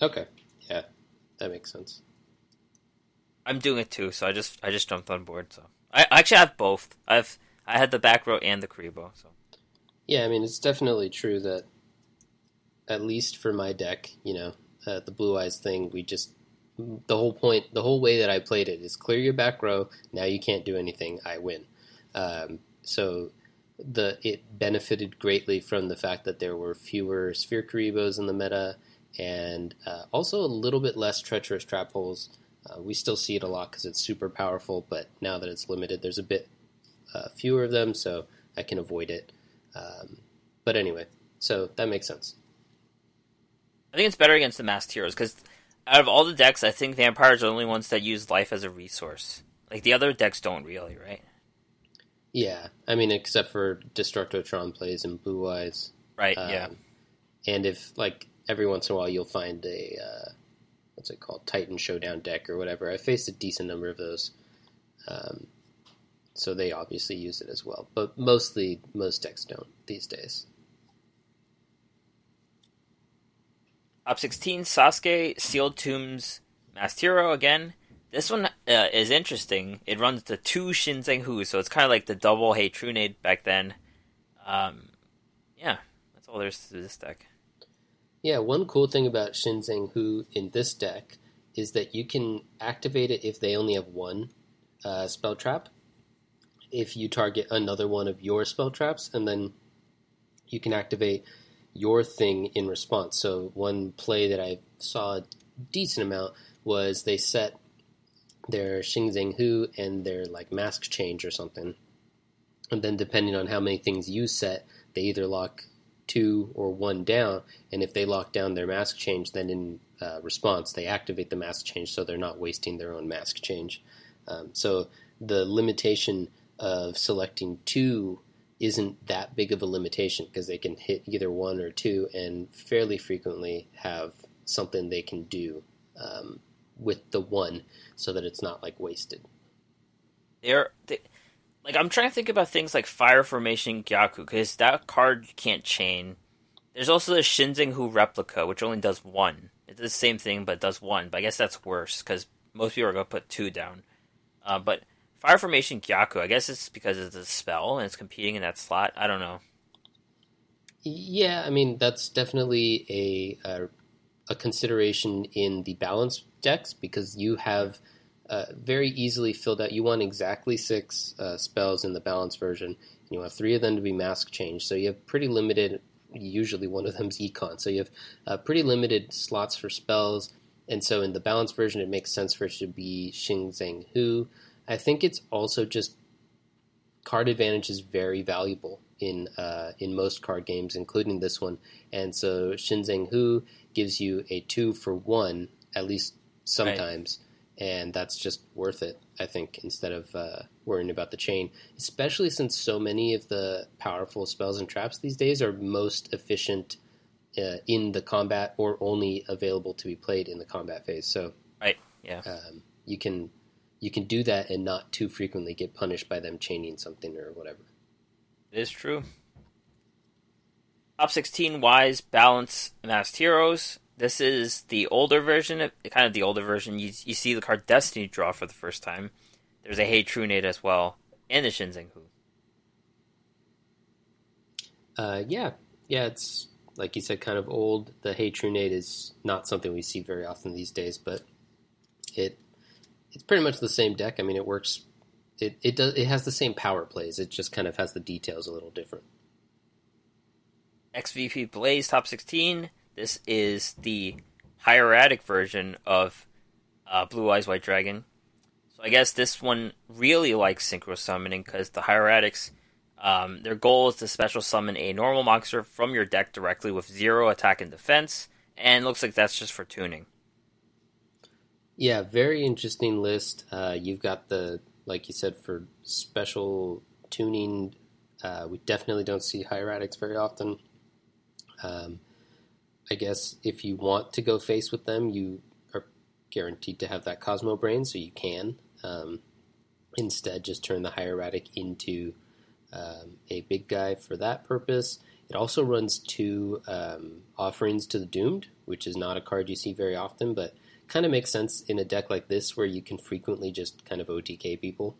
Okay, yeah, that makes sense. I'm doing it too, so I just I just jumped on board. So I, I actually have both. I've I had the back row and the Kuriboh. So Yeah, I mean, it's definitely true that, at least for my deck, you know, uh, the Blue Eyes thing, we just the whole point, the whole way that I played it is clear your back row. Now you can't do anything. I win. Um, so the it benefited greatly from the fact that there were fewer Sphere Kuribohs in the meta, and uh, also a little bit less treacherous trap holes. Uh, we still see it a lot because it's super powerful, but now that it's limited, there's a bit uh, fewer of them, so I can avoid it. Um, but anyway, so that makes sense. I think it's better against the masked heroes because out of all the decks, I think vampires are the only ones that use life as a resource. Like the other decks don't really, right? Yeah, I mean, except for Destructotron plays and Blue Eyes. Right. yeah. Um, And if like every once in a while you'll find a uh, what's it called Titan Showdown deck or whatever. I faced a decent number of those, um, so they obviously use it as well. But mostly, most decks don't these days. Top 16, Sasuke, Sealed Tombs, Masked Hero again. This one uh, is interesting. It runs the two Xing Zhen Hu, so it's kind of like the double Hey Trunade back then. Um, yeah, that's all there is to this deck. Yeah, one cool thing about Xing Zhen Hu in this deck is that you can activate it if they only have one uh, spell trap. If you target another one of your spell traps, and then you can activate your thing in response. So one play that I saw a decent amount was they set their Xing Xingzeng Hu and their like mask change or something, and then depending on how many things you set, they either lock two or one down, and if they lock down their mask change, then in uh, response they activate the mask change, so they're not wasting their own mask change. Um, so the limitation of selecting two isn't that big of a limitation because they can hit either one or two and fairly frequently have something they can do um, with the one so that it's not like wasted. They're they, like I'm trying to think about things like Fire Formation Gyokkou because that card you can't chain. There's also the Xing Zhen Hu replica, which only does one. It's the same thing, but does one. But I guess that's worse because most people are going to put two down. Uh, but Fire Formation Gyokkou, I guess it's because it's a spell and it's competing in that slot. I don't know. Yeah, I mean that's definitely a a, a consideration in the balance decks because you have uh, very easily filled out. You want exactly six uh, spells in the balance version, and you want three of them to be mask change. So you have pretty limited. Usually, one of them's econ. So you have uh, pretty limited slots for spells. And so in the balance version, it makes sense for it to be Xing Zhen Hu. I think it's also just card advantage is very valuable in uh, in most card games, including this one. And so Xing Zhen Hu gives you a two for one, at least sometimes, right. and that's just worth it. I think instead of uh, worrying about the chain, especially since so many of the powerful spells and traps these days are most efficient uh, in the combat or only available to be played in the combat phase. So right, yeah, um, you can you can do that and not too frequently get punished by them chaining something or whatever. It is true. Top 16 Wise Balance Masked Heroes. This is the older version, kind of the older version. You, you see the card Destiny draw for the first time. There's a Hey Trunade as well, and the Xing Zhen Hu. Uh, yeah, yeah, it's like you said, kind of old. The Hey Trunade is not something we see very often these days, but it it's pretty much the same deck. I mean, it works. It it does. It has the same power plays. It just kind of has the details a little different. XVP Blaze top sixteen. This is the hieratic version of uh, Blue Eyes White Dragon. So I guess this one really likes synchro summoning because the hieratics, um, their goal is to special summon a normal monster from your deck directly with zero attack and defense, and looks like that's just for tuning. Yeah, very interesting list. Uh, you've got the, like you said, for special tuning. Uh, we definitely don't see hieratics very often. Um, I guess if you want to go face with them, you are guaranteed to have that Cosmo Brain, so you can. Um, instead, just turn the hieratic into um, a big guy for that purpose. It also runs two um, offerings to the Doomed, which is not a card you see very often, but kind of makes sense in a deck like this where you can frequently just kind of OTK people.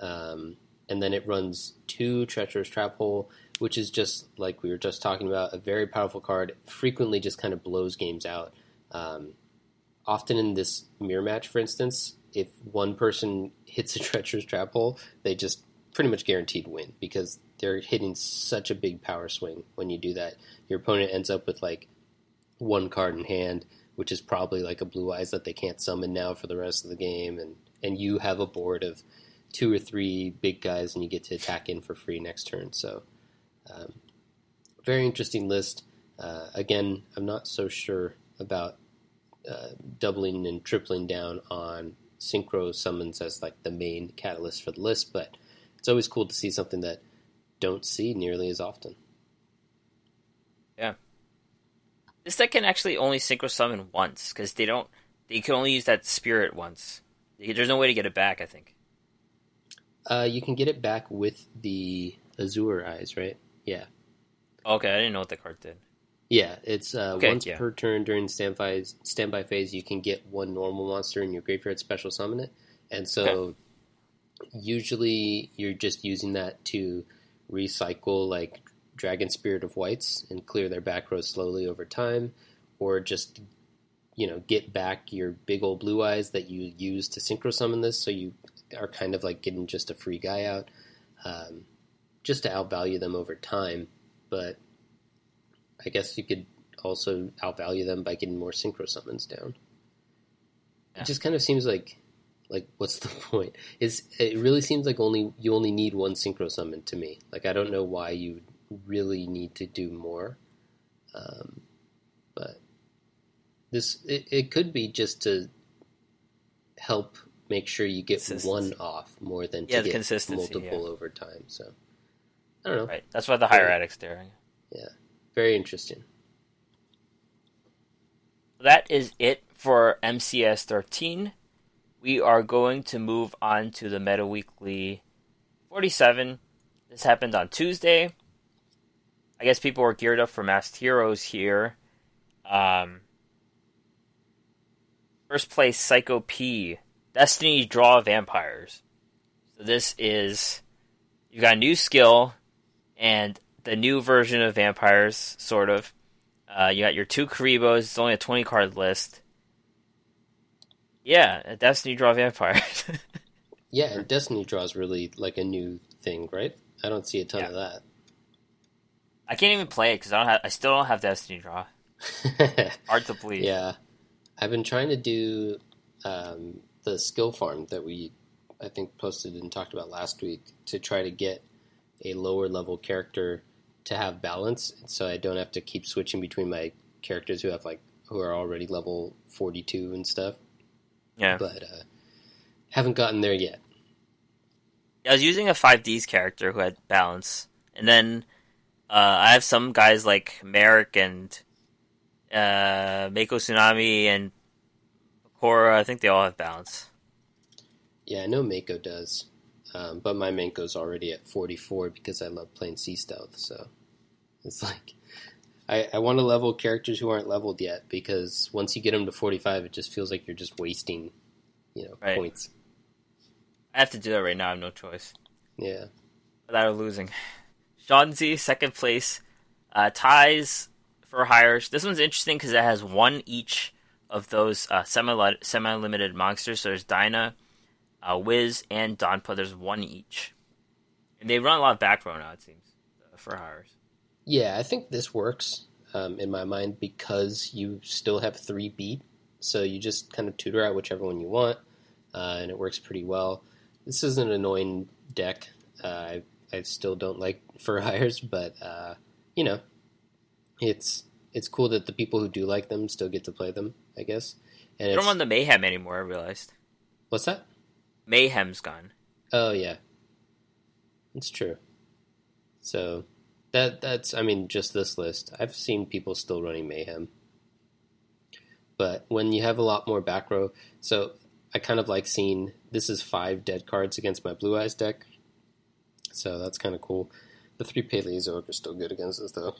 Um, and then it runs two Treacherous Trap Hole, which is just like we were just talking about, a very powerful card. Frequently, just kind of blows games out. Um, often in this mirror match, for instance, if one person *laughs* hits a Treacherous Trap Hole, they just pretty much guaranteed win because they're hitting such a big power swing when you do that. Your opponent ends up with like one card in hand, which is probably like a blue eyes that they can't summon now for the rest of the game, and and you have a board of two or three big guys, and you get to attack in for free next turn. So, um, very interesting list. Uh, again, I'm not so sure about uh, doubling and tripling down on synchro summons as like the main catalyst for the list, but it's always cool to see something that don't see nearly as often. Yeah. This deck can actually only synchro summon once because they don't. They can only use that spirit once. There's no way to get it back. I think. Uh, you can get it back with the Azure Eyes, right? Yeah. Okay, I didn't know what the card did. Yeah, it's uh, Okay, once yeah. per turn during standby standby phase. You can get one normal monster in your graveyard, special summon it, and so usually you're just using that to recycle like Dragon Spirit of Whites and clear their back row slowly over time, or just you know get back your big old blue eyes that you use to synchro summon this. So you are kind of like getting just a free guy out, um, just to outvalue them over time. But I guess you could also outvalue them by getting more synchro summons down. Yeah. It just kind of seems like like what's the *laughs* point? Is it really seems like only you only need one synchro summon to me. Like I don't know why you really need to do more. Um, but this it, it could be just to help make sure you get one off more than to Yeah, the get consistency, multiple over time. So I don't know. Right. That's why the hieratics Yeah. Very interesting. That is it for MCS 13. We are going to move on to the Meta Weekly 47. This happened on Tuesday. I guess people were geared up for Masked Heroes here. Um, first place, Psycho P. Destiny Draw Vampires. So this is you got a new skill and the new version of vampires, sort of. Uh, you got your two Kuribohs. It's only a twenty card list. Yeah, Destiny Draw Vampires. *laughs* Yeah, and Destiny Draw is really like a new thing, right? I don't see a ton Yeah. of that. I can't even play it because I don't. Have, I still don't have Destiny Draw. *laughs* Hard to believe. yeah, I've been trying to do um, the skill farm that we, I think, posted and talked about last week to try to get a lower level character to have balance, so I don't have to keep switching between my characters who have like who are already level forty two and stuff. Yeah. But uh, haven't gotten there yet. I was using a 5Ds character who had balance, and then uh, I have some guys like Marik and uh, Mako Tsunami and Bakura. I think they all have balance. Yeah, I know Mako does, um, but my Mako's already at 44 because I love playing Sea Stealth. So it's like I, I want to level characters who aren't leveled yet because once you get them to 45, it just feels like you're just wasting, you know, Right. points. I have to do that right now. I have no choice. Yeah, without losing. Shanzi, second place. Uh, ties Fur Hires. This one's interesting because it has one each of those uh, semi semi limited monsters. So there's Dyna, uh, Wiz, and Donpa. There's one each, and they run a lot of back row now. It seems uh, Fur Hires. yeah. I think this works um, in my mind because you still have three beat, so you just kind of tutor out whichever one you want, uh, and it works pretty well. This is an annoying deck. Uh, I I still don't like *laughs* Fur Hires, but uh, you know, it's it's cool that the people who do like them still get to play them. I guess. And I don't want the mayhem anymore. I realized what's that? mayhem's gone. Oh yeah, it's true. So that that's I mean just this list. I've seen people still running mayhem, but when you have a lot more back row, so I kind of like seeing this is five dead cards against my blue eyes deck. So that's kind of cool. The three Paleozoic are still good against us, though.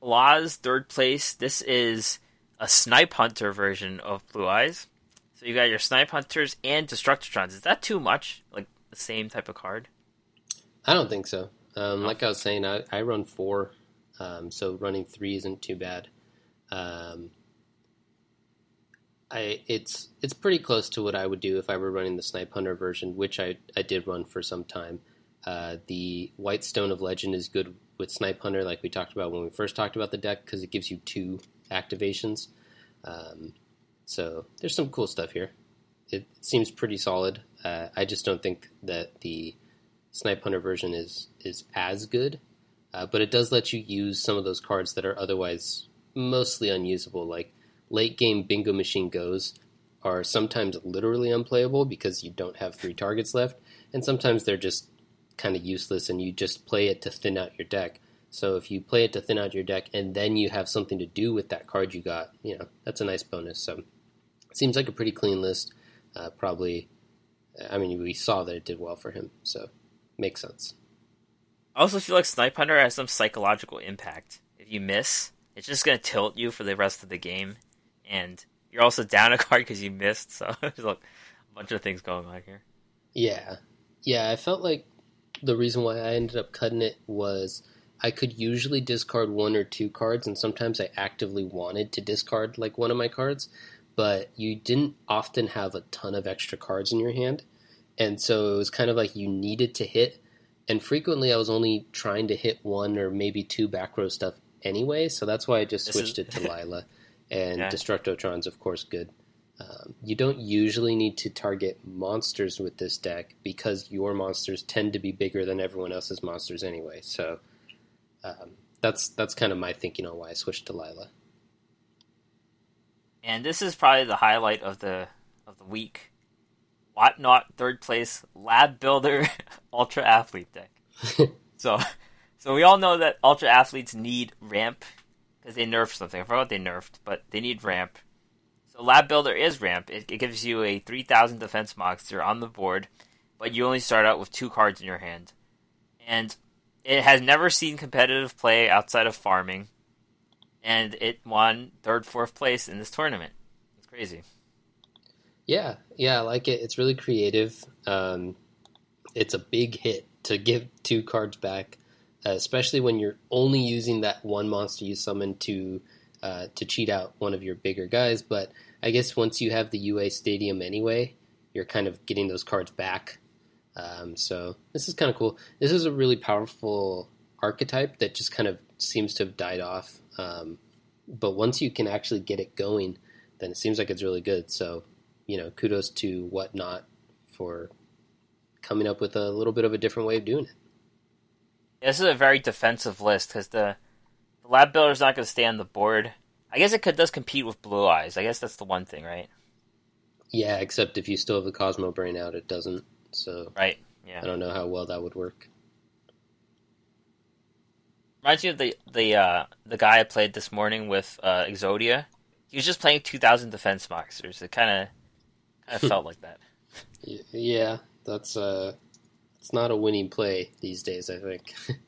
Law's third place. This is a Snipe Hunter version of Blue Eyes. So you got your Snipe Hunters and Destructotrons. Is that too much? Like the same type of card? I don't think so. Um, like I was saying, I, I run four, um, so running three isn't too bad. Um, I it's it's pretty close to what I would do if I were running the Snipe Hunter version, which I, I did run for some time. Uh, the White Stone of Legend is good with Snipe Hunter, like we talked about when we first talked about the deck, because it gives you two activations. Um, so there's some cool stuff here. It seems pretty solid. Uh, I just don't think that the Snipe Hunter version is is as good, uh, but it does let you use some of those cards that are otherwise mostly unusable, like late game Bingo Machine Goes are sometimes literally unplayable because you don't have three targets left, and sometimes they're just kind of useless and you just play it to thin out your deck. So if you play it to thin out your deck and then you have something to do with that card you got, you know, that's a nice bonus. So it seems like a pretty clean list. Uh, probably, I mean, we saw that it did well for him, so makes sense. I also feel like Snipe Hunter has some psychological impact. If you miss, it's just going to tilt you for the rest of the game, and you're also down a card because you missed. So *laughs* there's like a bunch of things going on here. Yeah, yeah. I felt like the reason why I ended up cutting it was I could usually discard one or two cards, and sometimes I actively wanted to discard like one of my cards, but you didn't often have a ton of extra cards in your hand, and so it was kind of like you needed to hit. And frequently, I was only trying to hit one or maybe two back row stuff anyway, so that's why I just switched is... it to *laughs* Lyla. And yeah. Destructotron's, of course, good. Um, you don't usually need to target monsters with this deck because your monsters tend to be bigger than everyone else's monsters anyway. So um, that's that's kind of my thinking on why I switched to Lyla. And this is probably the highlight of the of the week. Whatnot third place Lab Builder *laughs* Ultra Athlete deck. *laughs* so, so we all know that Ultra Athletes need ramp because they nerfed something. I forgot what they nerfed, but they need ramp so Lab Builder is ramp. It, it gives you a 3000 defense monster on the board, but you only start out with two cards in your hand. And it has never seen competitive play outside of farming, and it won third, fourth place in this tournament. It's crazy. Yeah, yeah, I like it. It's really creative. Um, it's a big hit to give two cards back, especially when you're only using that one monster you summon to uh, to cheat out one of your bigger guys. But I guess once you have the UA Stadium anyway, you're kind of getting those cards back. Um, so this is kind of cool. This is a really powerful archetype that just kind of seems to have died off. Um, but once you can actually get it going, then it seems like it's really good. So, you know, kudos to Whatnot for coming up with a little bit of a different way of doing it. This is a very defensive list because the, the lab builder is not going to stay on the board. I guess it could, does compete with Blue Eyes. I guess that's the one thing, right? Yeah, except if you still have the Cosmo Brain out, it doesn't. So right, yeah. I don't know how well that would work. Reminds me of the the uh, the guy I played this morning with uh, Exodia. He was just playing two thousand defense monsters. It kind of kind of *laughs* felt like that. Yeah, that's uh, it's not a winning play these days. I think. *laughs*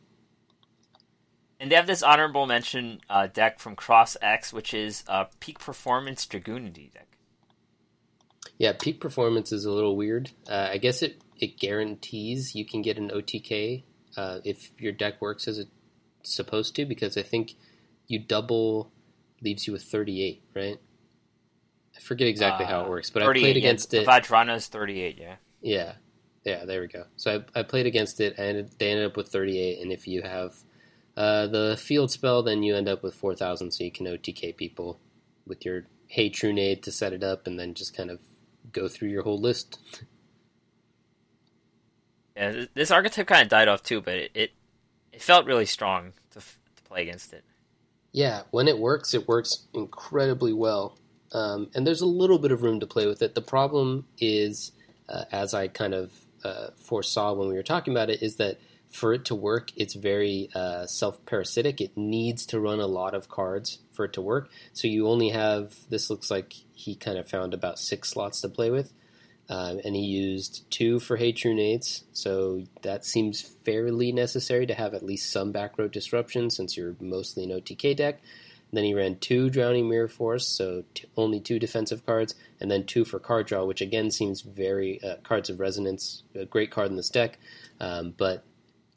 And they have this honorable mention uh, deck from Cross X, which is a Peak Performance Dragunity deck. Yeah, Peak Performance is a little weird. Uh, I guess it, it guarantees you can get an OTK uh, if your deck works as it's supposed to, because I think you double leaves you with 38, right? I forget exactly how it uh, works, but I played against yeah. it. Vajrayana is 38, yeah. Yeah, yeah, there we go. So I, I played against it, and they ended up with 38, and if you have uh, the field spell, then you end up with 4,000, so you can OTK people with your Hey Trunade to set it up, and then just kind of go through your whole list. Yeah, this archetype kind of died off too, but it it, it felt really strong to, to play against it. Yeah, when it works, it works incredibly well. Um, and there's a little bit of room to play with it. The problem is, uh, as I kind of uh, foresaw when we were talking about it, is that for it to work, it's very uh, self parasitic. It needs to run a lot of cards for it to work. So you only have this looks like he kind of found about six slots to play with. Um, and he used two for Nades, so that seems fairly necessary to have at least some back row disruption since you're mostly an OTK deck. Then he ran two Drowning Mirror Force, so t- only two defensive cards, and then two for card draw, which again seems very uh, cards of consonance, a great card in this deck, um, but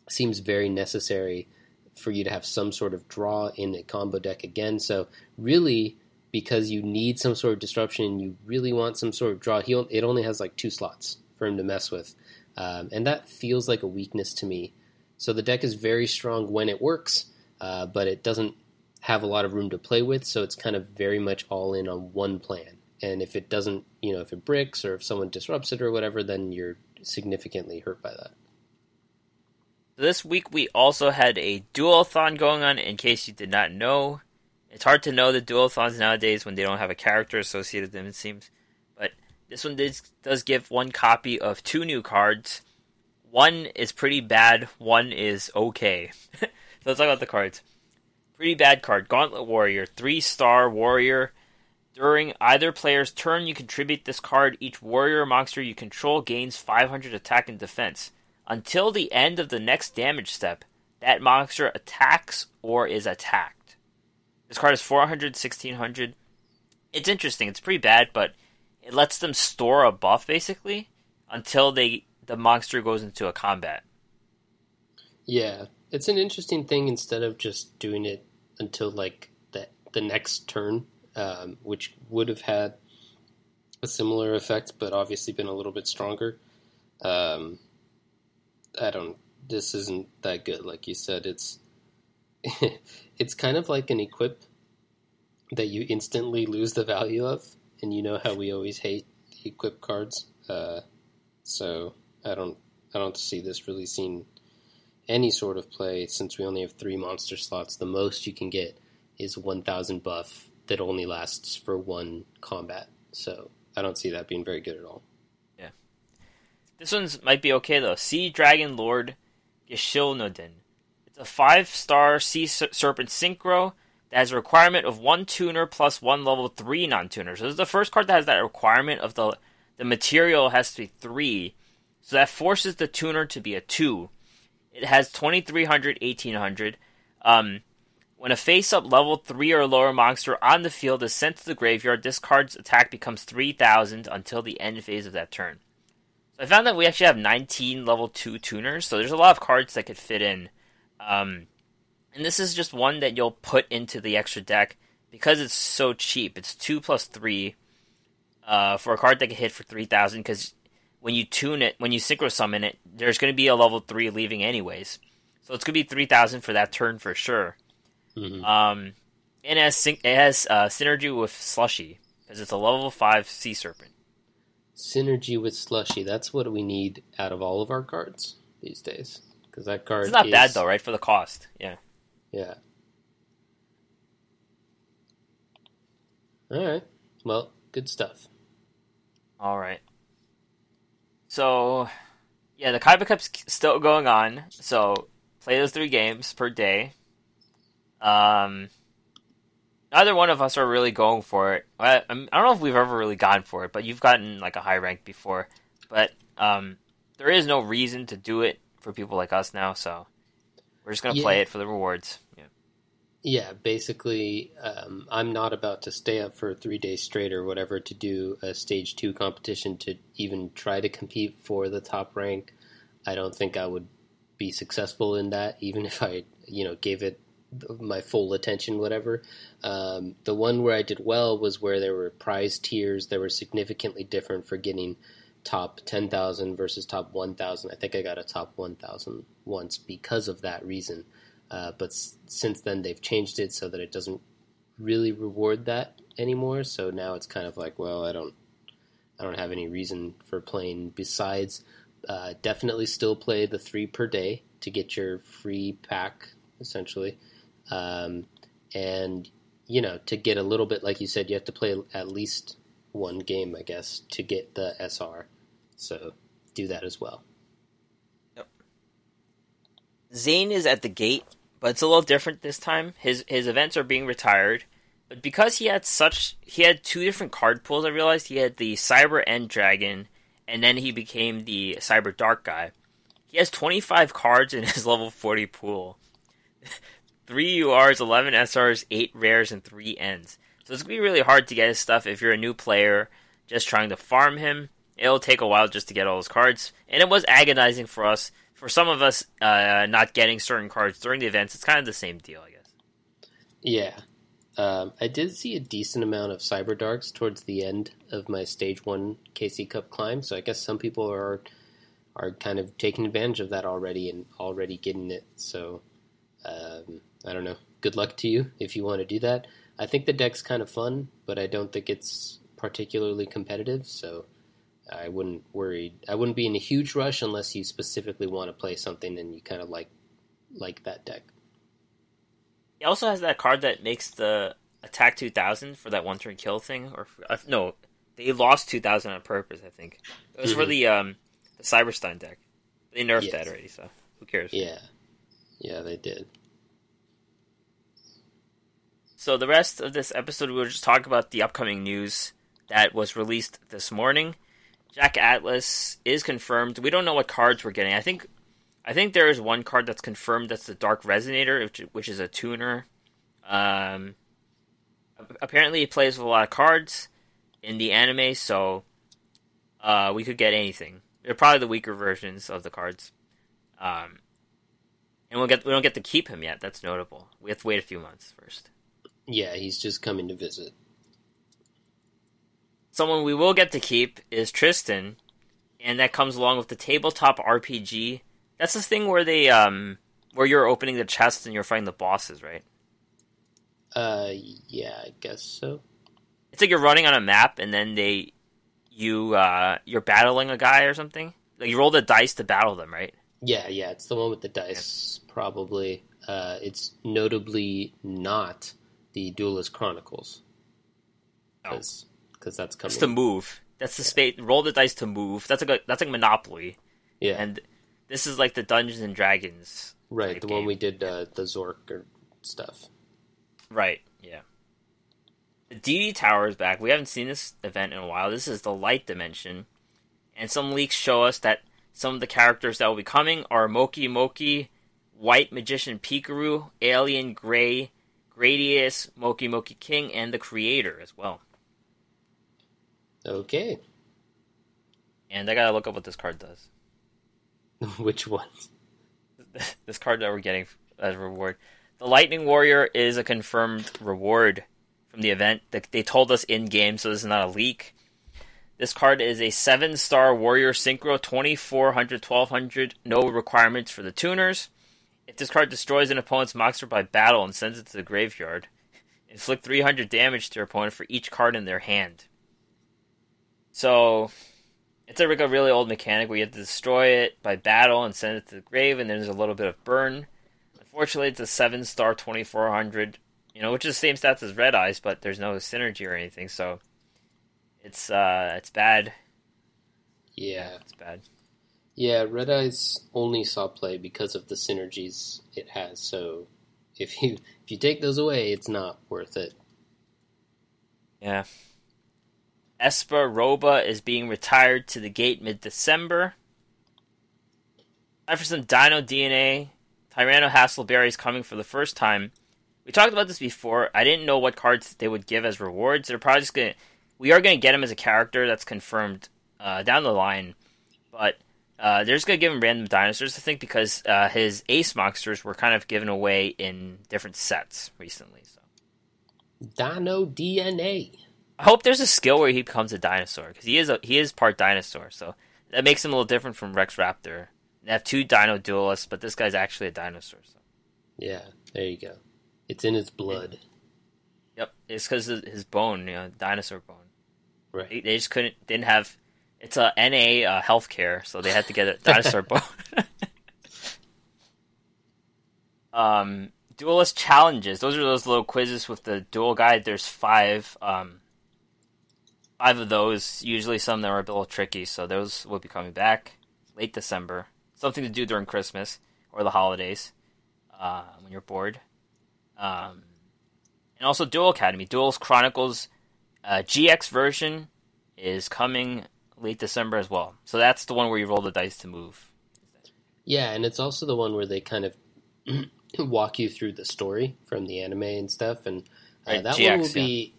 seems very necessary for you to have some sort of draw in a combo deck again. So really, because you need some sort of disruption, you really want some sort of draw. He it only has like two slots for him to mess with, um, and that feels like a weakness to me. So the deck is very strong when it works, uh, but it doesn't have a lot of room to play with. So it's kind of very much all in on one plan. And if it doesn't, you know, if it bricks or if someone disrupts it or whatever, then you're significantly hurt by that. This week we also had a dualathon going on. In case you did not know, it's hard to know the dualathons nowadays when they don't have a character associated with them. It seems, but this one does, does give one copy of two new cards. One is pretty bad. One is okay. *laughs* so let's talk about the cards. Pretty bad card. Gauntlet Warrior. Three star warrior. During either player's turn, you contribute this card. Each warrior monster you control gains 500 attack and defense. Until the end of the next damage step, that monster attacks or is attacked. This card is 400, 1600. It's interesting. It's pretty bad, but it lets them store a buff basically until they the monster goes into a combat. Yeah, it's an interesting thing instead of just doing it until like the the next turn, um, which would have had a similar effect, but obviously been a little bit stronger. Um, I don't. This isn't that good, like you said. It's *laughs* it's kind of like an equip that you instantly lose the value of, and you know how we always hate equip cards. Uh, so I don't I don't see this really seeing any sort of play, since we only have three monster slots, the most you can get is 1000 buff that only lasts for one combat. So I don't see that being very good at all. Yeah. This one's might be okay though. Sea Dragon Lord Gishilnodon. It's a five star Sea Serpent Synchro that has a requirement of one tuner plus one level three non tuner. So this is the first card that has that requirement of the the material has to be three. So that forces the tuner to be a two. It has 2300, 1800. Um, when a face up level 3 or lower monster on the field is sent to the graveyard, this card's attack becomes 3000 until the end phase of that turn. So I found that we actually have 19 level 2 tuners, so there's a lot of cards that could fit in. Um, and this is just one that you'll put into the extra deck because it's so cheap. It's 2 plus 3 uh, for a card that can hit for 3000 because when you tune it, when you synchro summon it, there's going to be a level three leaving anyways. So it's going to be three thousand for that turn for sure. Mm-hmm. Um, and it has, it has uh, synergy with Slushy because it's a level five Sea Serpent. Synergy with Slushy. That's what we need out of all of our cards these days. Because that card it's not is... bad though, right? For the cost, yeah. Yeah. All right. Well, good stuff. All right. So, yeah, the Kaiba Cup's still going on. So, play those three games per day. Um, neither one of us are really going for it. I, I don't know if we've ever really gone for it, but you've gotten like a high rank before. But um, there is no reason to do it for people like us now, so we're just gonna yeah. play it for the rewards. Yeah. Yeah, basically, um, I'm not about to stay up for three days straight or whatever to do a stage two competition to even try to compete for the top rank. I don't think I would be successful in that, even if I, you know, gave it my full attention, whatever. Um, the one where I did well was where there were prize tiers that were significantly different for getting top 10,000 versus top 1,000. I think I got a top 1,000 once because of that reason. Uh, but s- since then, they've changed it so that it doesn't really reward that anymore. So now it's kind of like, well, I don't, I don't have any reason for playing besides. Uh, definitely still play the three per day to get your free pack essentially, um, and you know to get a little bit like you said, you have to play at least one game, I guess, to get the SR. So do that as well. Yep. Zane is at the gate but it's a little different this time. His his events are being retired, but because he had such he had two different card pools. I realized he had the Cyber End Dragon and then he became the Cyber Dark guy. He has 25 cards in *laughs* his level 40 pool. *laughs* 3 URs, 11 SRs, 8 rares, and 3 ends. So it's to be really hard to get his stuff if you're a new player just trying to farm him. It'll take a while just to get all his cards. And it was agonizing for us. For some of us uh, not getting certain cards during the events, it's kind of the same deal, I guess. Yeah. Um, I did see a decent amount of Cyber Darks towards the end of my Stage 1 KC Cup climb, so I guess some people are are kind of taking advantage of that already and already getting it. So um, I don't know. Good luck to you if you want to do that. I think the deck's kind of fun, but I don't think it's particularly competitive. So I wouldn't worry. I wouldn't be in a huge rush unless you specifically want to play something and you kind of like like that deck. He also has that card that makes the attack 2000 for that one turn kill thing. Or uh, no, they lost 2000 on purpose. I think it was mm-hmm. for the um the Cyberstein deck. They nerfed yes. that already, so who cares? Yeah, yeah, they did. So the rest of this episode, we'll just talk about the upcoming news that was released this morning. Jack Atlas is confirmed. We don't know what cards we're getting. I think, I think there is one card that's confirmed. That's the Dark Resonator, which, which is a tuner. Um, apparently, he plays with a lot of cards in the anime, so uh, we could get anything. They're probably the weaker versions of the cards. Um, and we'll get we don't get to keep him yet. That's notable. We have to wait a few months first. Yeah, he's just coming to visit. Someone we will get to keep is Tristan, and that comes along with the tabletop RPG. That's the thing where they um where you're opening the chest and you're fighting the bosses, right? Uh, yeah, I guess so. It's like you're running on a map, and then they you uh you're battling a guy or something. Like you roll the dice to battle them, right? Yeah, yeah, it's the one with the dice, probably. Uh, it's notably not the Duelist Chronicles. Because that's coming. The move. That's the space. Roll the dice to move. That's like a, that's like Monopoly. Yeah. And this is like the Dungeons and Dragons. Right, the game. one we did uh, the Zork or stuff. Right. Yeah. The DD Tower is back. We haven't seen this event in a while. This is the Light Dimension, and some leaks show us that some of the characters that will be coming are Moki Moki, White Magician Pikaru, Alien Gray, Gradius, Moki Moki King, and the Creator as well. Okay. And I gotta look up what this card does. *laughs* Which one? *laughs* this card that we're getting as a reward. The Lightning Warrior is a confirmed reward from the event. That they told us in game, so this is not a leak. This card is a 7 star Warrior Synchro, 2400, 1200, no requirements for the tuners. If this card destroys an opponent's monster by battle and sends it to the graveyard, *laughs* inflict 300 damage to your opponent for each card in their hand. So, it's a, like a really old mechanic where you have to destroy it by battle and send it to the grave, and there's a little bit of burn. Unfortunately, it's a 7 star 2400, you know, which is the same stats as Red Eyes, but there's no synergy or anything, so it's uh it's bad. Yeah. It's bad. Yeah, Red Eyes only saw play because of the synergies it has. So if you if you take those away, it's not worth it. Yeah. Esper Roba is being retired to the gate mid December. Time for some Dino DNA. Tyranno Hassleberry is coming for the first time. We talked about this before. I didn't know what cards they would give as rewards. They're probably just gonna. We are gonna get him as a character that's confirmed uh, down the line, but uh, they're just gonna give him random dinosaurs, I think, because uh, his ace monsters were kind of given away in different sets recently. So, Dino DNA. I hope there's a skill where he becomes a dinosaur because he is a, he is part dinosaur, so that makes him a little different from Rex Raptor. They have two Dino duelists, but this guy's actually a dinosaur. So. Yeah, there you go. It's in his blood. Yep, it's because his bone, you know, dinosaur bone. Right. They, they just couldn't didn't have it's a NA uh, healthcare, so they had to get a dinosaur *laughs* bone. *laughs* um, duelist challenges. Those are those little quizzes with the duel guide. There's five, um, five of those. Usually, some that are a little tricky. So those will be coming back late December. Something to do during Christmas or the holidays uh, when you're bored. Um, and also Duel Academy, Duels Chronicles uh, GX version is coming late December as well. So that's the one where you roll the dice to move. Yeah, and it's also the one where they kind of *clears throat* walk you through the story from the anime and stuff, and uh, Right, that GX, one will be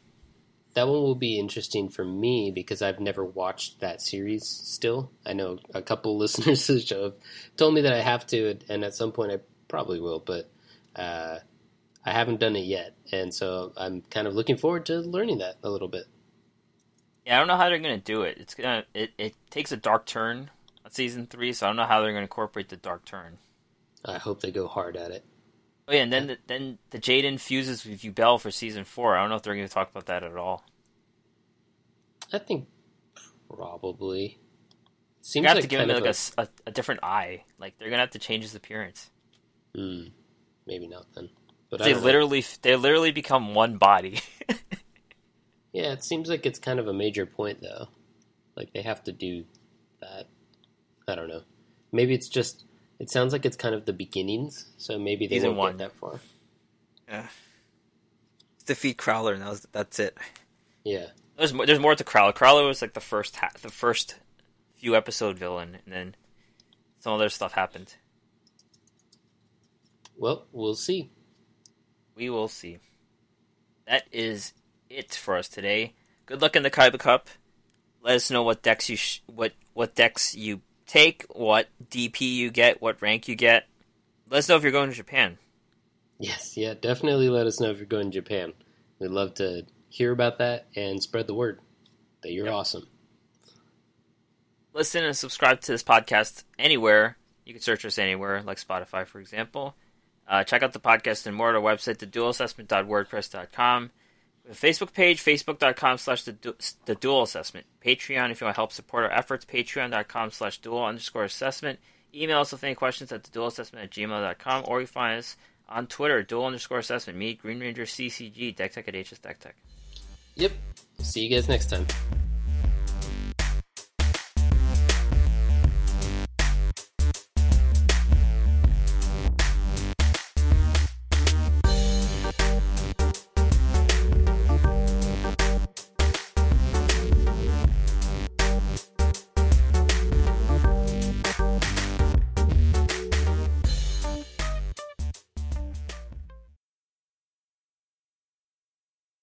that one will be interesting for me because I've never watched that series. Still, I know a couple *laughs* listeners to the show have told me that I have to, and at some point I probably will, but uh, I haven't done it yet, and so I'm kind of looking forward to learning that a little bit. Yeah, I don't know how they're gonna do it. It's gonna it, it takes a dark turn on season three, so I don't know how they're gonna incorporate the dark turn. I hope they go hard at it. Oh yeah, and then the, then the Jaden fuses with Yubel for season four. I don't know if they're gonna talk about that at all. I think probably seems have like to give him like a, a- a different eye. Like they're gonna have to change his appearance. Hmm, maybe not then. But They don't know. literally they literally become one body. *laughs* Yeah, it seems like it's kind of a major point though. Like they have to do that. I don't know. Maybe it's just. It sounds like it's kind of the beginnings, so maybe they Season won't one. get that far. Yeah. Defeat Crowler, and that was, that's it. Yeah, there's more, there's more to Crowler. Crowler was like the first ha- the first few episode villain, and then some other stuff happened. well, we'll see. We will see. That is it for us today. Good luck in the Kaiba Cup. Let us know what decks you sh- what what decks you take, what DP you get, what rank you get. Let us know if you're going to Japan. Yes, yeah, definitely let us know if you're going to Japan. We'd love to hear about that and spread the word that you're Yep. awesome. Listen and subscribe to this podcast anywhere. You can search us anywhere, like Spotify, for example. Uh, check out the podcast and more at our website, theduelassessment.wordpress.com. Have Facebook page, facebook.com slash the the duel assessment. Patreon, if you want to help support our efforts, patreon.com slash duel underscore assessment. Email us with any questions at the duel assessment at gmail.com, or you find us on Twitter, duel underscore assessment. Me, Green Ranger CCG, Deck Tech at HS Deck Tech. Yep. See you guys next time.